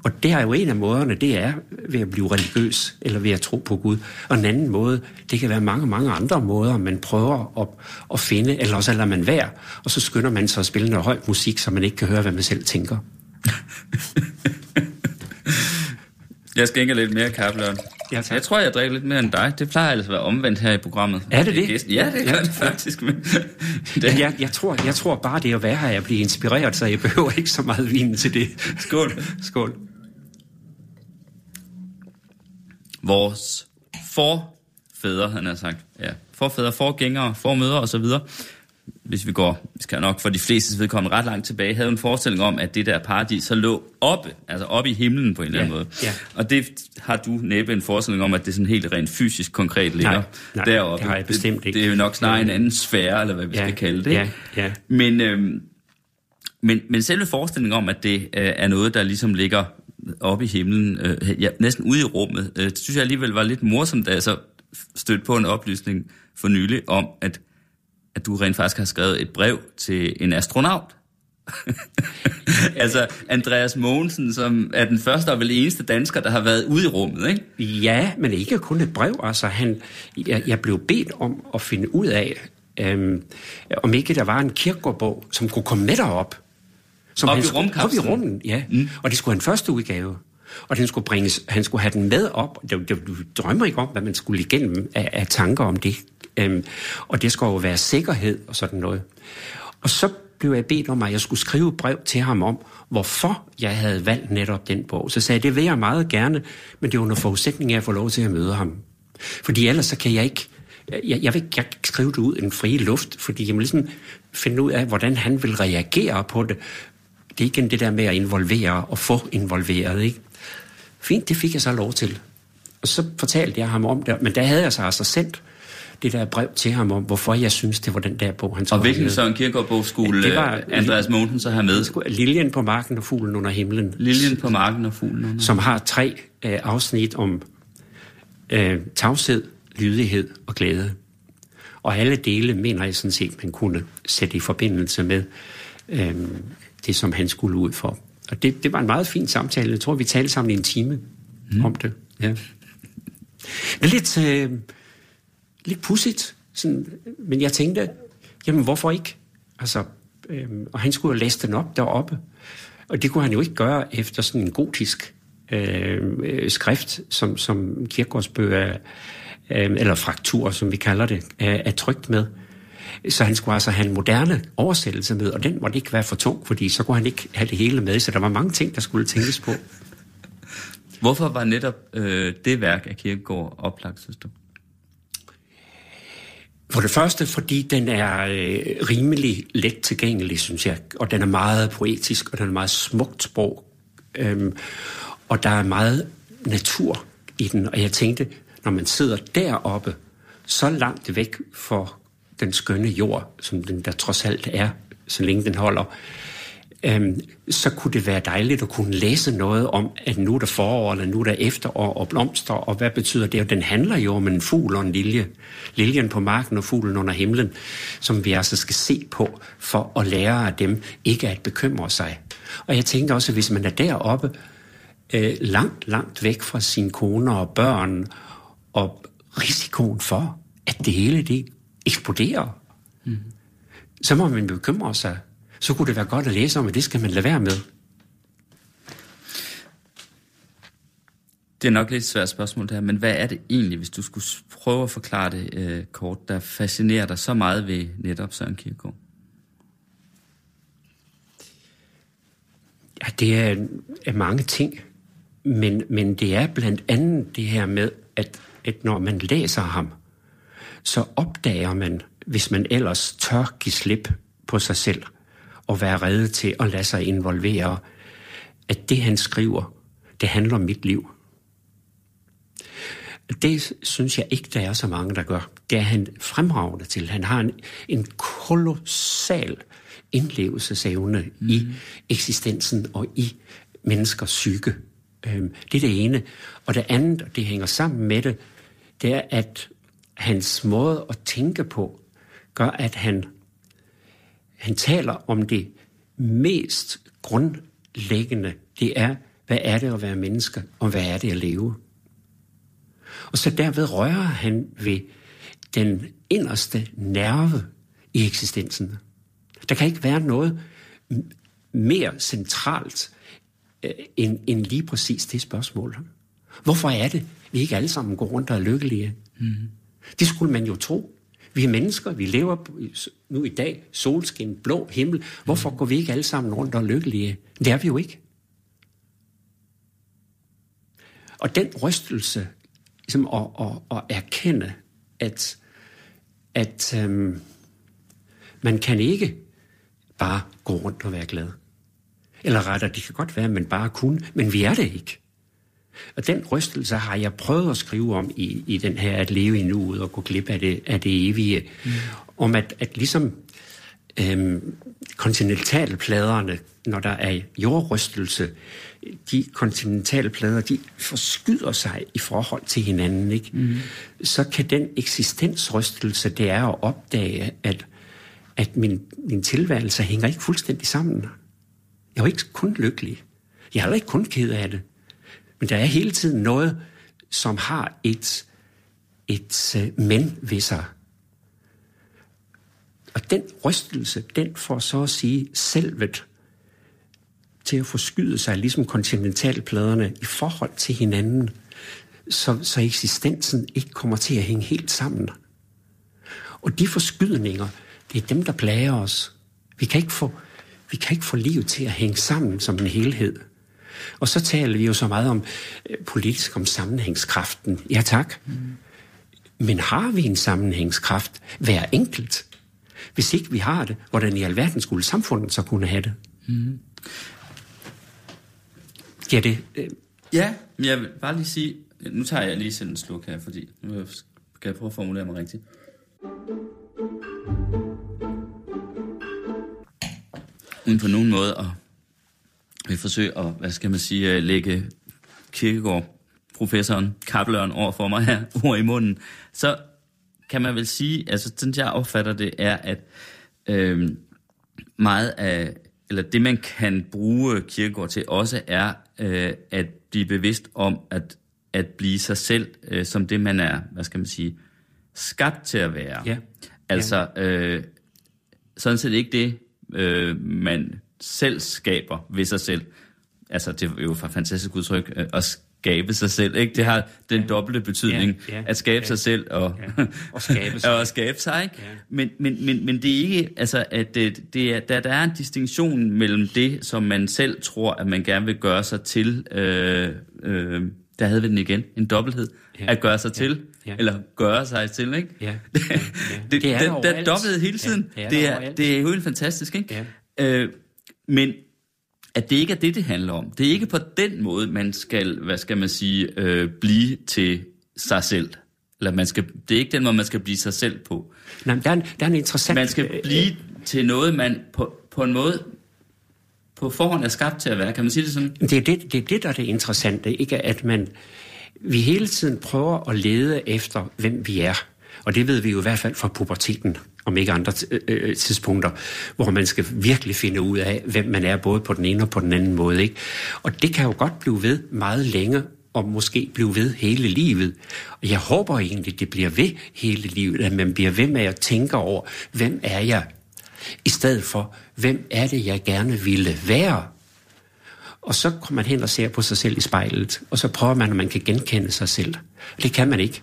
Og det er jo en af måderne, det er ved at blive religiøs, eller ved at tro på Gud. Og en anden måde, det kan være mange, mange andre måder, man prøver at, at finde, eller også lader man være, og så skynder man sig at spille noget høj musik, så man ikke kan høre, hvad man selv tænker. jeg skænker lidt mere kapløn. Ja, jeg tror, jeg drikker lidt mere end dig. Det plejer altså at være omvendt her i programmet. Er det det? Ja, det gør ja. det faktisk. Men det. Jeg, jeg, tror, jeg tror bare, det at være her er at blive inspireret, så jeg behøver ikke så meget vin til det. Skål. Skål. vores forfædre, han har sagt, ja, forfædre, forgængere, formødre osv., hvis vi går, vi skal nok for de fleste vedkommende ret langt tilbage, havde en forestilling om, at det der paradis så lå oppe, altså oppe i himlen på en eller anden måde. Ja. Og det har du næppe en forestilling om, at det sådan helt rent fysisk konkret ligger nej, nej, deroppe. det har jeg bestemt ikke. Det, det er jo nok snarere en anden sfære, eller hvad vi ja, skal kalde det. Ja, ja. Men, øhm, men, men selve forestillingen om, at det øh, er noget, der ligesom ligger oppe i himlen, øh, ja, næsten ude i rummet. Øh, det synes jeg alligevel var lidt morsomt, da jeg så stødte på en oplysning for nylig om, at, at du rent faktisk har skrevet et brev til en astronaut. altså Andreas Mogensen, som er den første og vel eneste dansker, der har været ude i rummet, ikke? Ja, men ikke kun et brev. Altså, han, jeg, jeg blev bedt om at finde ud af, øhm, om ikke der var en kirkegårdbog, som kunne komme med derop. Som op han i skulle, Op i rummen, ja. Mm. Og det skulle have en første udgave. Og den skulle bringes, han skulle have den med op. Det, det, du drømmer ikke om, hvad man skulle igennem af, af tanker om det. Øhm, og det skulle jo være sikkerhed og sådan noget. Og så blev jeg bedt om, at jeg skulle skrive et brev til ham om, hvorfor jeg havde valgt netop den bog. Så sagde jeg, det vil jeg meget gerne, men det er under forudsætning af at få lov til at møde ham. Fordi ellers så kan jeg ikke, jeg, jeg vil ikke skrive det ud i den frie luft, fordi jeg må ligesom finde ud af, hvordan han vil reagere på det det er igen det der med at involvere og få involveret, ikke? Fint, det fik jeg så lov til. Og så fortalte jeg ham om det, men der havde jeg så altså sendt det der brev til ham om, hvorfor jeg synes, det var den der bog, han Og hvilken Søren Kierkegaard-bog skulle det var, Andreas Mogensen så have med? Liljen på marken og fuglen under himlen. Liljen på marken og fuglen under Som har tre øh, afsnit om øh, tavshed, lydighed og glæde. Og alle dele mener jeg sådan set, man kunne sætte i forbindelse med øh, det, som han skulle ud for. Og det, det var en meget fin samtale. Jeg tror, vi talte sammen i en time mm. om det. Ja. Er lidt, øh, lidt pudsigt, sådan, men jeg tænkte, jamen hvorfor ikke? Altså, øhm, og han skulle jo læse den op deroppe. Og det kunne han jo ikke gøre efter sådan en gotisk øhm, øh, skrift, som, som kirkegårdsbøger, øh, eller fraktur, som vi kalder det, er, er trygt med. Så han skulle altså have en moderne oversættelse med, og den måtte ikke være for tung, fordi så kunne han ikke have det hele med, så der var mange ting, der skulle tænkes på. Hvorfor var netop øh, det værk af Kierkegaard oplagt, synes du? For det første, fordi den er øh, rimelig let tilgængelig, synes jeg, og den er meget poetisk, og den er meget smukt sprog, øhm, og der er meget natur i den, og jeg tænkte, når man sidder deroppe, så langt væk for den skønne jord, som den der trods alt er, så længe den holder, øhm, så kunne det være dejligt at kunne læse noget om, at nu er der forår, eller nu er der efterår og blomster, og hvad betyder det? Og den handler jo om en fugl og en lilje. Liljen på marken og fuglen under himlen, som vi altså skal se på for at lære af dem ikke at bekymre sig. Og jeg tænkte også, at hvis man er deroppe, øh, langt, langt væk fra sine koner og børn, og risikoen for, at det hele det eksploderer, mm. så må man bekymre sig så kunne det være godt at læse om, at det skal man lade være med. Det er nok lidt et svært spørgsmål det her, men hvad er det egentlig, hvis du skulle prøve at forklare det øh, kort, der fascinerer dig så meget ved netop Søren Kierkegaard? Ja, det er, er mange ting, men, men det er blandt andet det her med, at, at når man læser ham, så opdager man, hvis man ellers tør give slip på sig selv, at være redde til at lade sig involvere, at det han skriver, det handler om mit liv. Det synes jeg ikke, der er så mange, der gør. Det er han fremragende til. Han har en, en kolossal indlevelsesevne mm. i eksistensen og i menneskers psyke. Øhm, det er det ene. Og det andet, og det hænger sammen med det, det er, at hans måde at tænke på, gør, at han han taler om det mest grundlæggende. Det er, hvad er det at være menneske, og hvad er det at leve? Og så derved rører han ved den inderste nerve i eksistensen. Der kan ikke være noget mere centralt øh, end, end lige præcis det spørgsmål. Hvorfor er det, vi ikke alle sammen går rundt og er lykkelige? Mm. Det skulle man jo tro. Vi er mennesker, vi lever nu i dag, solskin, blå himmel. Hvorfor går vi ikke alle sammen rundt og lykkelige? Det er vi jo ikke. Og den rystelse, ligesom at, at, at erkende, at, at øhm, man kan ikke bare gå rundt og være glad. Eller rettere, det kan godt være, at man bare kunne, men vi er det ikke. Og den rystelse har jeg prøvet at skrive om i, i den her at leve i nuet og gå glip af det, af det evige. Mm. Om at, at ligesom øhm, kontinentalpladerne, når der er jordrystelse, de kontinentalplader, de forskyder sig i forhold til hinanden. Ikke? Mm. Så kan den eksistensrystelse, det er at opdage, at, at min, min tilværelse hænger ikke fuldstændig sammen. Jeg er jo ikke kun lykkelig. Jeg er ikke kun ked af det. Men der er hele tiden noget, som har et, et øh, men ved sig. Og den rystelse, den får så at sige selvet til at forskyde sig, ligesom kontinentalpladerne, i forhold til hinanden, så, så eksistensen ikke kommer til at hænge helt sammen. Og de forskydninger, det er dem, der plager os. Vi kan ikke få, vi kan ikke få livet til at hænge sammen som en helhed. Og så taler vi jo så meget om øh, politisk om sammenhængskraften. Ja tak. Mm. Men har vi en sammenhængskraft hver enkelt? Hvis ikke vi har det, hvordan i alverden skulle samfundet så kunne have det? Mm. Ja, det... Øh... Ja, men jeg vil bare lige sige, Nu tager jeg lige selv en sluk her, fordi nu kan jeg prøve at formulere mig rigtigt. Uden på nogen måde at vil forsøge at, hvad skal man sige, lægge Kirkegaard, professoren, kapløren over for mig her, ord i munden, så kan man vel sige, altså sådan jeg opfatter det, er, at øh, meget af, eller det man kan bruge Kirkegaard til også er øh, at blive bevidst om at, at blive sig selv øh, som det man er, hvad skal man sige, skabt til at være. Ja. Altså, øh, sådan set ikke det, øh, man selv skaber ved sig selv. Altså, det er jo for fantastisk udtryk, øh, at skabe sig selv, ikke? Det har den ja. dobbelte betydning, ja, ja, at skabe ja, sig selv og, ja, og skabe sig. og skabe sig, ikke? Ja. Men, men, men, men det er ikke, altså, at det, det er, der, der er en distinktion mellem det, som man selv tror, at man gerne vil gøre sig til, øh, øh, der havde vi den igen, en dobbelthed, ja. at gøre sig ja. til, ja. eller gøre sig til, ikke? Ja. ja. ja. det, det er der, der, der dobbelthed hele tiden. Ja, det, er, det, er, det er jo helt fantastisk, ikke? Ja. Øh, men at det ikke er det, det handler om. Det er ikke på den måde, man skal, hvad skal man sige, øh, blive til sig selv. Eller man skal, det er ikke den måde, man skal blive sig selv på. Nej, der er en, der er en interessant... Man skal blive til noget, man på, på en måde på forhånd er skabt til at være. Kan man sige det sådan? Det er det, det, er det der er det interessante. Ikke at man... Vi hele tiden prøver at lede efter, hvem vi er. Og det ved vi jo i hvert fald fra puberteten om ikke andre øh, øh, tidspunkter, hvor man skal virkelig finde ud af, hvem man er, både på den ene og på den anden måde. Ikke? Og det kan jo godt blive ved meget længe, og måske blive ved hele livet. Og jeg håber egentlig, det bliver ved hele livet, at man bliver ved med at tænke over, hvem er jeg? I stedet for, hvem er det, jeg gerne ville være? Og så kommer man hen og ser på sig selv i spejlet, og så prøver man, om man kan genkende sig selv. Det kan man ikke.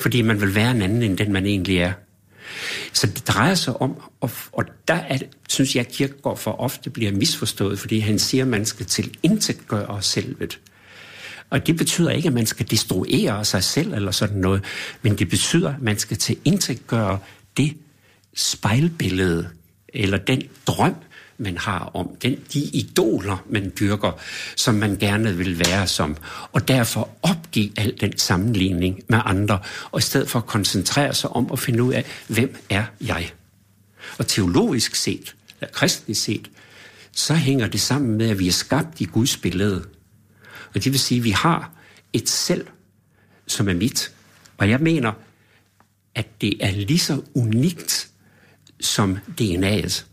Fordi man vil være en anden, end den man egentlig er. Så det drejer sig om, og, og der er, synes jeg, at Kirkegaard for ofte bliver misforstået, fordi han siger, at man skal til intet gøre selvet. Og det betyder ikke, at man skal destruere sig selv eller sådan noget, men det betyder, at man skal til intet gøre det spejlbillede, eller den drøm, man har om, den, de idoler, man dyrker, som man gerne vil være som, og derfor opgive al den sammenligning med andre, og i stedet for at koncentrere sig om at finde ud af, hvem er jeg? Og teologisk set, eller kristligt set, så hænger det sammen med, at vi er skabt i Guds billede. Og det vil sige, at vi har et selv, som er mit. Og jeg mener, at det er lige så unikt som DNA'et.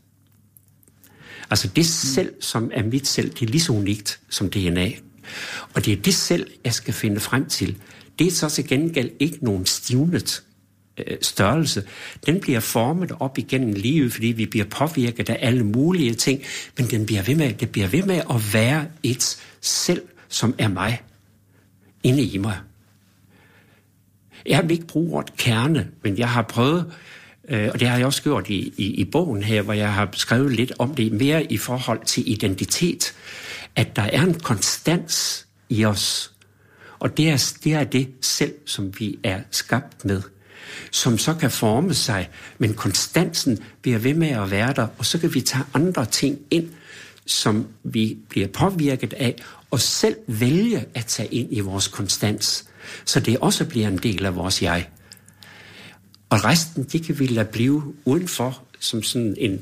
Altså det selv, som er mit selv, det er lige så unikt som DNA. Og det er det selv, jeg skal finde frem til. Det er så til gengæld ikke nogen stivnet øh, størrelse. Den bliver formet op igennem livet, fordi vi bliver påvirket af alle mulige ting, men den bliver ved med, det bliver ved med at være et selv, som er mig, inde i mig. Jeg vil ikke bruge ordet kerne, men jeg har prøvet Øh, og det har jeg også gjort i, i, i bogen her, hvor jeg har skrevet lidt om det mere i forhold til identitet. At der er en konstans i os. Og det er, det er det selv, som vi er skabt med. Som så kan forme sig, men konstansen bliver ved med at være der, og så kan vi tage andre ting ind, som vi bliver påvirket af, og selv vælge at tage ind i vores konstans, så det også bliver en del af vores jeg. Og resten, de kan vi lade blive udenfor, som sådan en,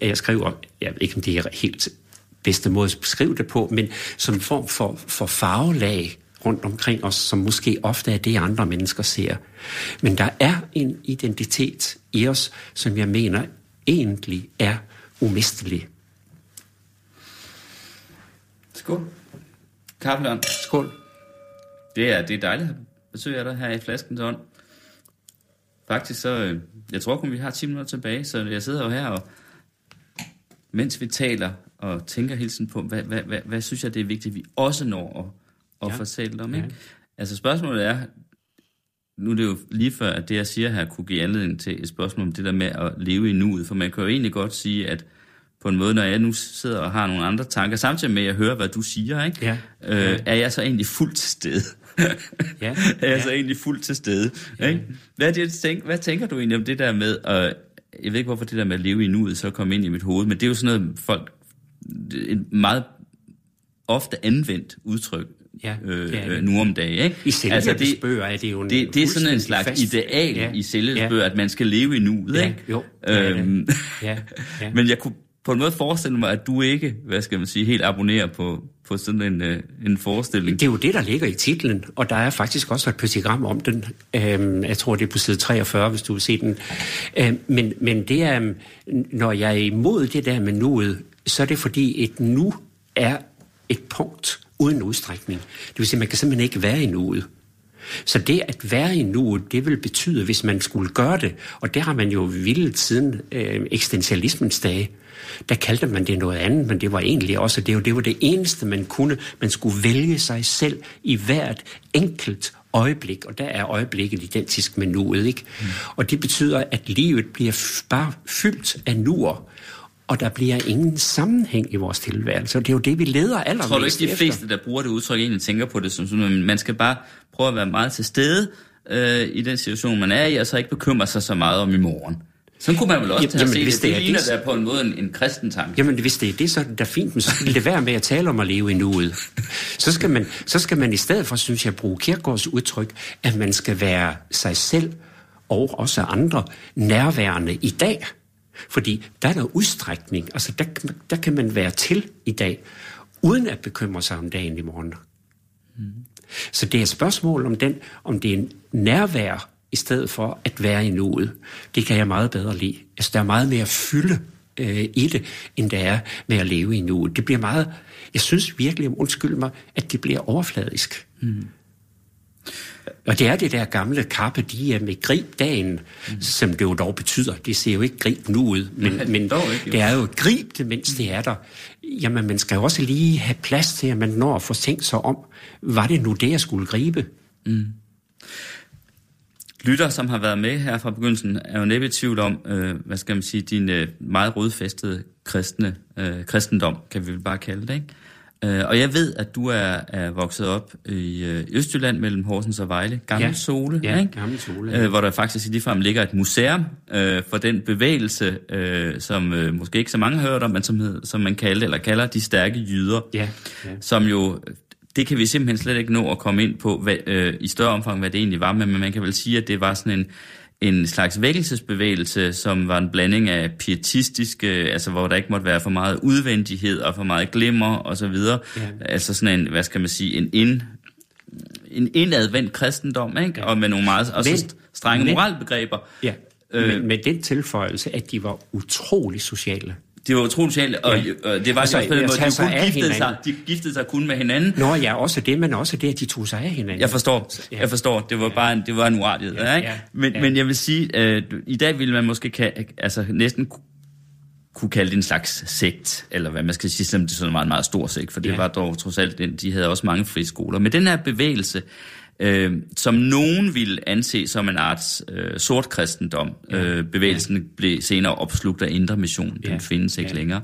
jeg skriver, jeg ved ikke, om det er helt bedste måde at beskrive det på, men som en form for, for farvelag rundt omkring os, som måske ofte er det, andre mennesker ser. Men der er en identitet i os, som jeg mener egentlig er umistelig. Skål. Kaffeland. Skål. Det er, det er dejligt at besøge dig her i Flaskens Ånd. Faktisk så, øh, jeg tror kun, vi har 10 minutter tilbage, så jeg sidder jo her og, mens vi taler og tænker hele tiden på, hvad, hvad, hvad, hvad synes jeg, det er vigtigt, at vi også når at, at ja. fortælle om. Ikke? Ja. Altså spørgsmålet er, nu er det jo lige før, at det, jeg siger her, kunne give anledning til et spørgsmål om det der med at leve i nuet. For man kan jo egentlig godt sige, at på en måde, når jeg nu sidder og har nogle andre tanker, samtidig med at jeg hører, hvad du siger, ikke? Ja. Øh, er jeg så egentlig fuldt til stede? Ja. er jeg ja. så egentlig fuldt til stede? Ja. Ikke? Hvad, det, tænk, hvad tænker du egentlig om det der med, at, jeg ved ikke, hvorfor det der med at leve i nuet så kom ind i mit hoved, men det er jo sådan noget, folk, et meget ofte anvendt udtryk ja, det er det. nu om dagen. Ikke? I altså, bøger er det jo en det, det er sådan en slags fast, ideal ja, i Seljes ja. at man skal leve i nuet. Ja, ikke? jo. Øhm, ja, ja. Men jeg kunne på en måde forestille mig, at du ikke, hvad skal man sige, helt abonnerer på, på sådan en, øh, en forestilling. Det er jo det, der ligger i titlen, og der er faktisk også et pentagram om den. Øhm, jeg tror, det er på side 43, hvis du vil se den. Øhm, men, men det er, øhm, når jeg er imod det der med nuet, så er det fordi et nu er et punkt uden udstrækning. Det vil sige, at man kan simpelthen ikke være i nuet. Så det at være i nuet, det vil betyde, hvis man skulle gøre det, og det har man jo vildt siden øh, eksistentialismens dage, der kaldte man det noget andet, men det var egentlig også, det det, var det eneste, man kunne. Man skulle vælge sig selv i hvert enkelt øjeblik, og der er øjeblikket identisk med nuet, ikke? Mm. Og det betyder, at livet bliver bare fyldt af nuer, og der bliver ingen sammenhæng i vores tilværelse, og det er jo det, vi leder allermest Tror du ikke, de fleste, der bruger det udtryk, egentlig tænker på det som sådan, man skal bare prøve at være meget til stede øh, i den situation, man er i, og så ikke bekymre sig så meget om i morgen? Så kunne man vel også jamen, tage at se det. Det, det ligner det, der på en måde en, en kristen tanke. Jamen, hvis det er det, så er det da fint, men så skal det være med at tale om at leve i nuet. Så skal man, så skal man i stedet for, synes jeg, bruge Kierkegaards udtryk, at man skal være sig selv og også andre nærværende i dag. Fordi der er der udstrækning. Altså, der, der kan man være til i dag, uden at bekymre sig om dagen i morgen. Mm. Så det er et spørgsmål om, den, om det er en nærvær, i stedet for at være i nuet. Det kan jeg meget bedre lide. Altså, der er meget mere fylde øh, i det, end der er med at leve i nuet. Det bliver meget, jeg synes virkelig, om undskyld mig, at det bliver overfladisk. Mm. Og det er det der gamle carpe diem med grib dagen, mm. som det jo dog betyder. Det ser jo ikke grib nu ud, men, ja, men det er jo grib det, mens det er der. Jamen, man skal jo også lige have plads til, at man når at få tænkt sig om, var det nu det, jeg skulle gribe? Mm lytter, som har været med her fra begyndelsen, er jo næppe i tvivl om, øh, hvad skal man sige, din øh, meget rodfæstede kristne, øh, kristendom, kan vi vel bare kalde det, ikke? Øh, og jeg ved, at du er, er vokset op i øh, Østjylland mellem Horsens og Vejle. Gammel ja. Sole, ja, ikke? Gammel Sole. Ja. Øh, hvor der faktisk i ligefrem ligger et museum øh, for den bevægelse, øh, som øh, måske ikke så mange har hørt om, men som, som man kalder, eller kalder de stærke jyder. Ja. Ja. Som jo det kan vi simpelthen slet ikke nå at komme ind på hvad, øh, i større omfang, hvad det egentlig var, men man kan vel sige, at det var sådan en, en slags vækkelsesbevægelse, som var en blanding af pietistiske, altså hvor der ikke måtte være for meget udvendighed og for meget glimmer og så videre. Ja. Altså sådan en, hvad skal man sige, en ind, en indadvendt kristendom, ikke? Ja. og med nogle meget også men, strenge men, moralbegreber. Ja, øh, men med den tilføjelse, at de var utrolig sociale. Det var utroligt socialt, og, ja. og det var altså, på den måde, de, kun giftede sig, de giftede sig kun med hinanden. Nå ja, også det, men også det, at de tog sig af hinanden. Jeg forstår, ja. jeg forstår. Det var ja. bare en, det var en uartighed. Ja, ikke? Ja, men, ja. men jeg vil sige, øh, i dag ville man måske kan, altså, næsten kunne kalde det en slags sekt, eller hvad man skal sige, selvom det er sådan en meget, meget stor sekt, for det ja. var dog trods alt, de havde også mange friskoler. Men den her bevægelse, øh, som nogen ville anse som en arts øh, sort kristendom. Ja. Øh, bevægelsen ja. blev senere opslugt af indre mission. Den ja. findes ikke ja. længere.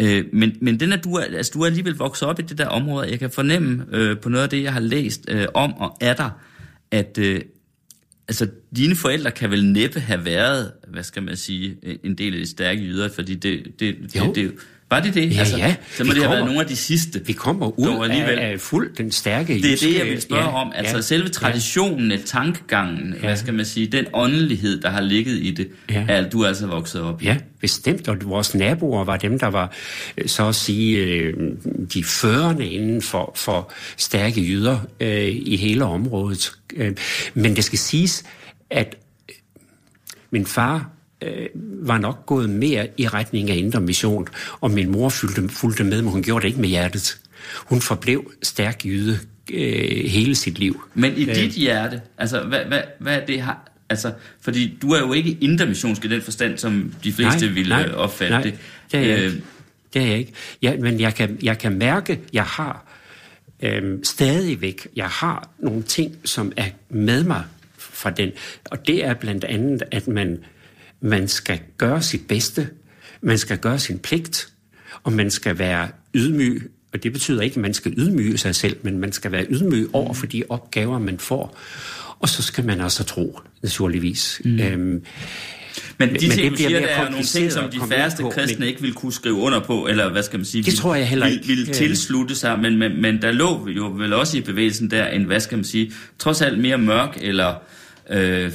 Øh, men, men den er, du, altså, du er alligevel vokset op i det der område. Jeg kan fornemme øh, på noget af det, jeg har læst øh, om og er der, at øh, altså, dine forældre kan vel næppe have været, hvad skal man sige, en del af de stærke jyder, fordi det, det, det, det, det var det det? Ja, altså, ja. Så må det have været nogle af de sidste. Vi kommer ud alligevel. af, af fuld den stærke Det er det, jeg vil spørge ja, om. Altså ja, selve traditionen, ja. tankegangen, ja. hvad skal man sige, den åndelighed, der har ligget i det, ja. er du altså vokset op. Ja, bestemt. Og vores naboer var dem, der var, øh, så at sige, øh, de førende inden for, for stærke jyder øh, i hele området. Men det skal siges, at min far øh, var nok gået mere i retning af indre mission, og min mor fulgte, fulgte med, men hun gjorde det ikke med hjertet. Hun forblev stærk jyde øh, hele sit liv. Men i øh, dit hjerte, altså hvad, hvad, hvad er det har... Altså, fordi du er jo ikke intermissionsk i den forstand, som de fleste nej, ville nej, opfatte nej, det. det er jeg øh, ikke. Det er jeg ikke. Ja, men jeg kan, jeg kan mærke, jeg har øh, stadigvæk, jeg har nogle ting, som er med mig fra den. Og det er blandt andet, at man man skal gøre sit bedste, man skal gøre sin pligt, og man skal være ydmyg. Og det betyder ikke, at man skal ydmyge sig selv, men man skal være ydmyg over for de opgaver, man får. Og så skal man også tro, naturligvis. Mm. Øhm, Men de men, ting, du siger, der er nogle ting, som de færreste på, kristne men... ikke vil kunne skrive under på, eller hvad skal man sige, det vil, tror jeg heller ikke. Vil, vil tilslutte sig, men, men, men der lå jo vel også i bevægelsen der en, hvad skal man sige, trods alt mere mørk, eller øh,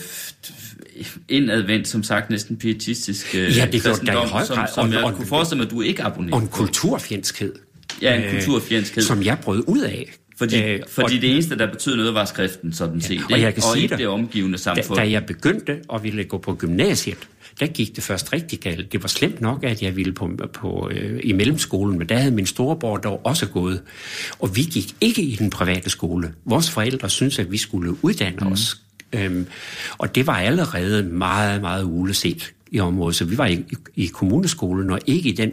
indadvendt, som sagt, næsten pietistisk øh, ja, det kristendom, i høj grad. som, som og, jeg og, kunne forestille mig, at du ikke abonnerer Og en kulturfjendskhed. Ja, en øh, kulturfjendskhed. Som jeg brød ud af. Fordi, øh, fordi og, det eneste, der betød noget, var skriften, sådan ja, set. Og, jeg kan og sige ikke det omgivende samfund. Da, da jeg begyndte og ville gå på gymnasiet, der gik det først rigtig galt. Det var slemt nok, at jeg ville på, på, øh, i mellemskolen, men der havde min storebror dog også gået. Og vi gik ikke i den private skole. Vores forældre syntes, at vi skulle uddanne mm. os Øhm, og det var allerede meget, meget uleset i området. Så vi var i, i, kommuneskolen og ikke i den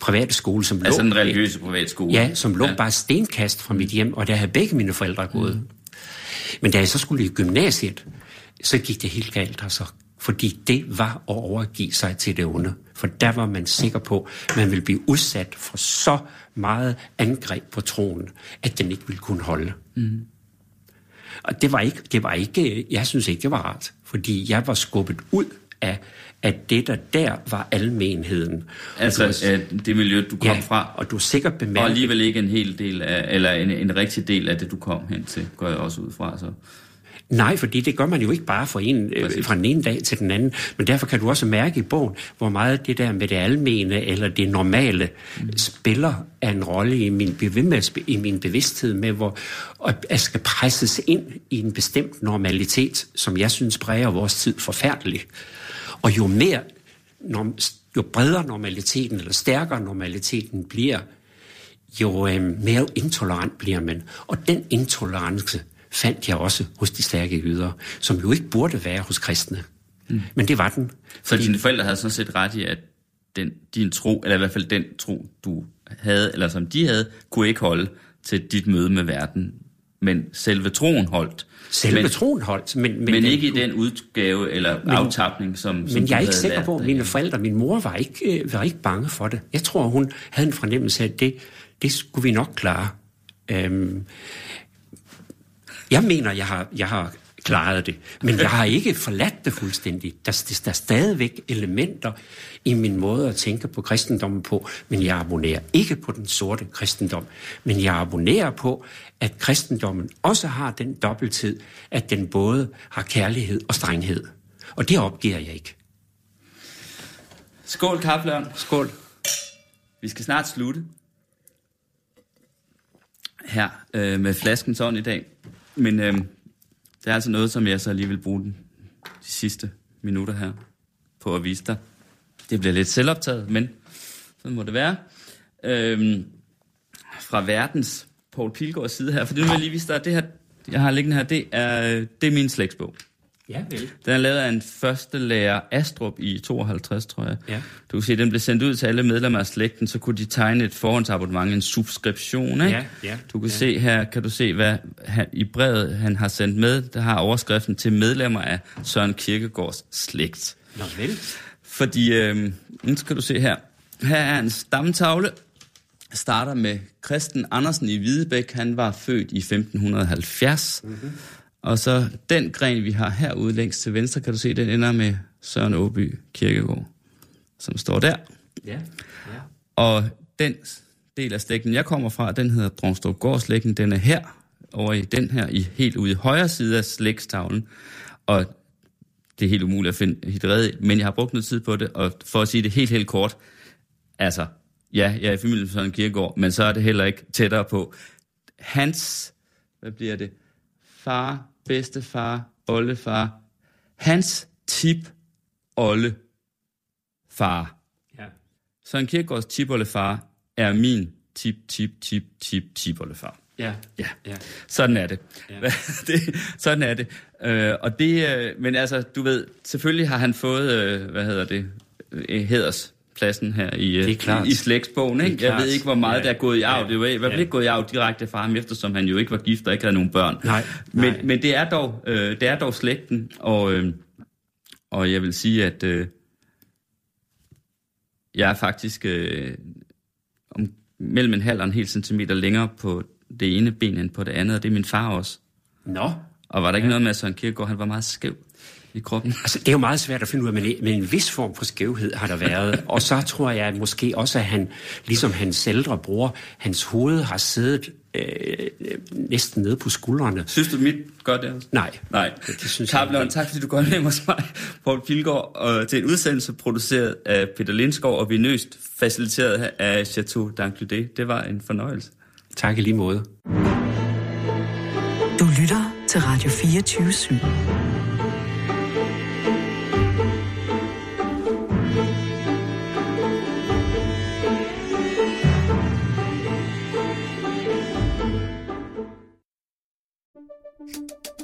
private skole, som altså lå... Altså en religiøse private skole? Ja, som lå ja. bare stenkast fra mit hjem, og der havde begge mine forældre gået. Mm. Men da jeg så skulle i gymnasiet, så gik det helt galt, altså. Fordi det var at overgive sig til det onde. For der var man sikker på, at man ville blive udsat for så meget angreb på troen, at den ikke ville kunne holde. Mm. Og det var ikke, det var ikke, jeg synes ikke, det var rart, fordi jeg var skubbet ud af, at det der der var almenheden. Altså var, det miljø, du kom ja, fra. og du er sikkert bemærket... Og alligevel ikke en hel del af, eller en, en rigtig del af det, du kom hen til, går jeg også ud fra. Så. Nej, fordi det gør man jo ikke bare fra, en, øh, fra den ene dag til den anden. Men derfor kan du også mærke i bogen, hvor meget det der med det almene eller det normale mm. spiller en rolle i min, i min bevidsthed med, hvor jeg skal presses ind i en bestemt normalitet, som jeg synes præger vores tid forfærdeligt. Og jo mere, jo bredere normaliteten eller stærkere normaliteten bliver, jo øh, mere intolerant bliver man. Og den intolerance fandt jeg også hos de stærke jøder, som jo ikke burde være hos kristne. Mm. Men det var den. Så dine forældre havde sådan set ret i, at den, din tro, eller i hvert fald den tro, du havde, eller som de havde, kunne ikke holde til dit møde med verden. Men selve troen holdt. Selve men, troen holdt. Men, men, men ikke i den udgave eller men, aftapning, som, som Men jeg er ikke sikker på, at mine forældre, min mor var ikke, øh, var ikke bange for det. Jeg tror, hun havde en fornemmelse af, at det, det skulle vi nok klare. Øhm, jeg mener, jeg har, jeg har klaret det, men jeg har ikke forladt det fuldstændigt. Der, der er stadigvæk elementer i min måde at tænke på kristendommen på, men jeg abonnerer ikke på den sorte kristendom, men jeg abonnerer på, at kristendommen også har den dobbeltid, at den både har kærlighed og strenghed. Og det opgiver jeg ikke. Skål, Kaplørn. Skål. Vi skal snart slutte her øh, med flasken sådan i dag. Men øh, det er altså noget, som jeg så lige vil bruge de sidste minutter her på at vise dig. Det bliver lidt selvoptaget, men sådan må det være. Øh, fra verdens Paul Pilgaards side her, for det vil jeg lige vise dig, det her, jeg har liggende her, det er, det er min slægtsbog. Ja, vel. Den er lavet af en første lærer Astrup i 52, tror jeg. Ja. Du kan se, den blev sendt ud til alle medlemmer af slægten, så kunne de tegne et forhåndsabonnement, en subskription. Ikke? Ja, ja, du kan ja. se her, kan du se, hvad han, i brevet, han har sendt med, der har overskriften til medlemmer af Søren Kirkegaards slægt. Nå vel. Fordi, øh, nu skal du se her, her er en stamtavle, starter med Christen Andersen i Hvidebæk. Han var født i 1570. Mm-hmm. Og så den gren, vi har herude længst til venstre, kan du se, den ender med Søren Åby Kirkegård, som står der. Ja, ja. Og den del af slægten, jeg kommer fra, den hedder Drongstrup Gårdslægten. Den er her, over i den her, i, helt ude i højre side af slægtstavlen. Og det er helt umuligt at finde hidret, men jeg har brugt noget tid på det, og for at sige det helt, helt kort, altså, ja, jeg er i familie med Søren Kirkegaard, men så er det heller ikke tættere på. Hans, hvad bliver det, far bedstefar, oldefar, hans tip olle far. Ja. Søren Kierkegaards tip oldefar er min tip, tip, tip, tip, tip oldefar. Ja. ja. ja. Sådan er det. Ja. det sådan er det. Øh, og det, øh, men altså, du ved, selvfølgelig har han fået, øh, hvad hedder det, øh, heders pladsen her i, i, i slægtsbogen. Ikke? Jeg ved ikke, hvor meget ja. der er gået i arv. Det var i hvert fald ikke gået i arv direkte fra ham, eftersom han jo ikke var gift og ikke havde nogen børn. Nej. Men, Nej. men det, er dog, øh, det er dog slægten, og, øh, og jeg vil sige, at øh, jeg er faktisk øh, om, mellem en halv og en hel centimeter længere på det ene ben end på det andet, og det er min far også. Nå. Og var der ikke ja. noget med, at Søren Kierkegaard han var meget skæv? I kroppen? Altså, det er jo meget svært at finde ud af, men, men en vis form for skævhed har der været. og så tror jeg at måske også, at han, ligesom hans ældre bror, hans hoved har siddet øh, næsten nede på skuldrene. Synes du, mit gør det også? Nej. Nej. Det synes Carl jeg. tak fordi du går med hos mig, Poul Pilgaard, øh, til en udsendelse produceret af Peter Lindskov og nøst faciliteret af Chateau d'Ancludet. Det var en fornøjelse. Tak i lige måde. Du lytter til Radio 24 /7.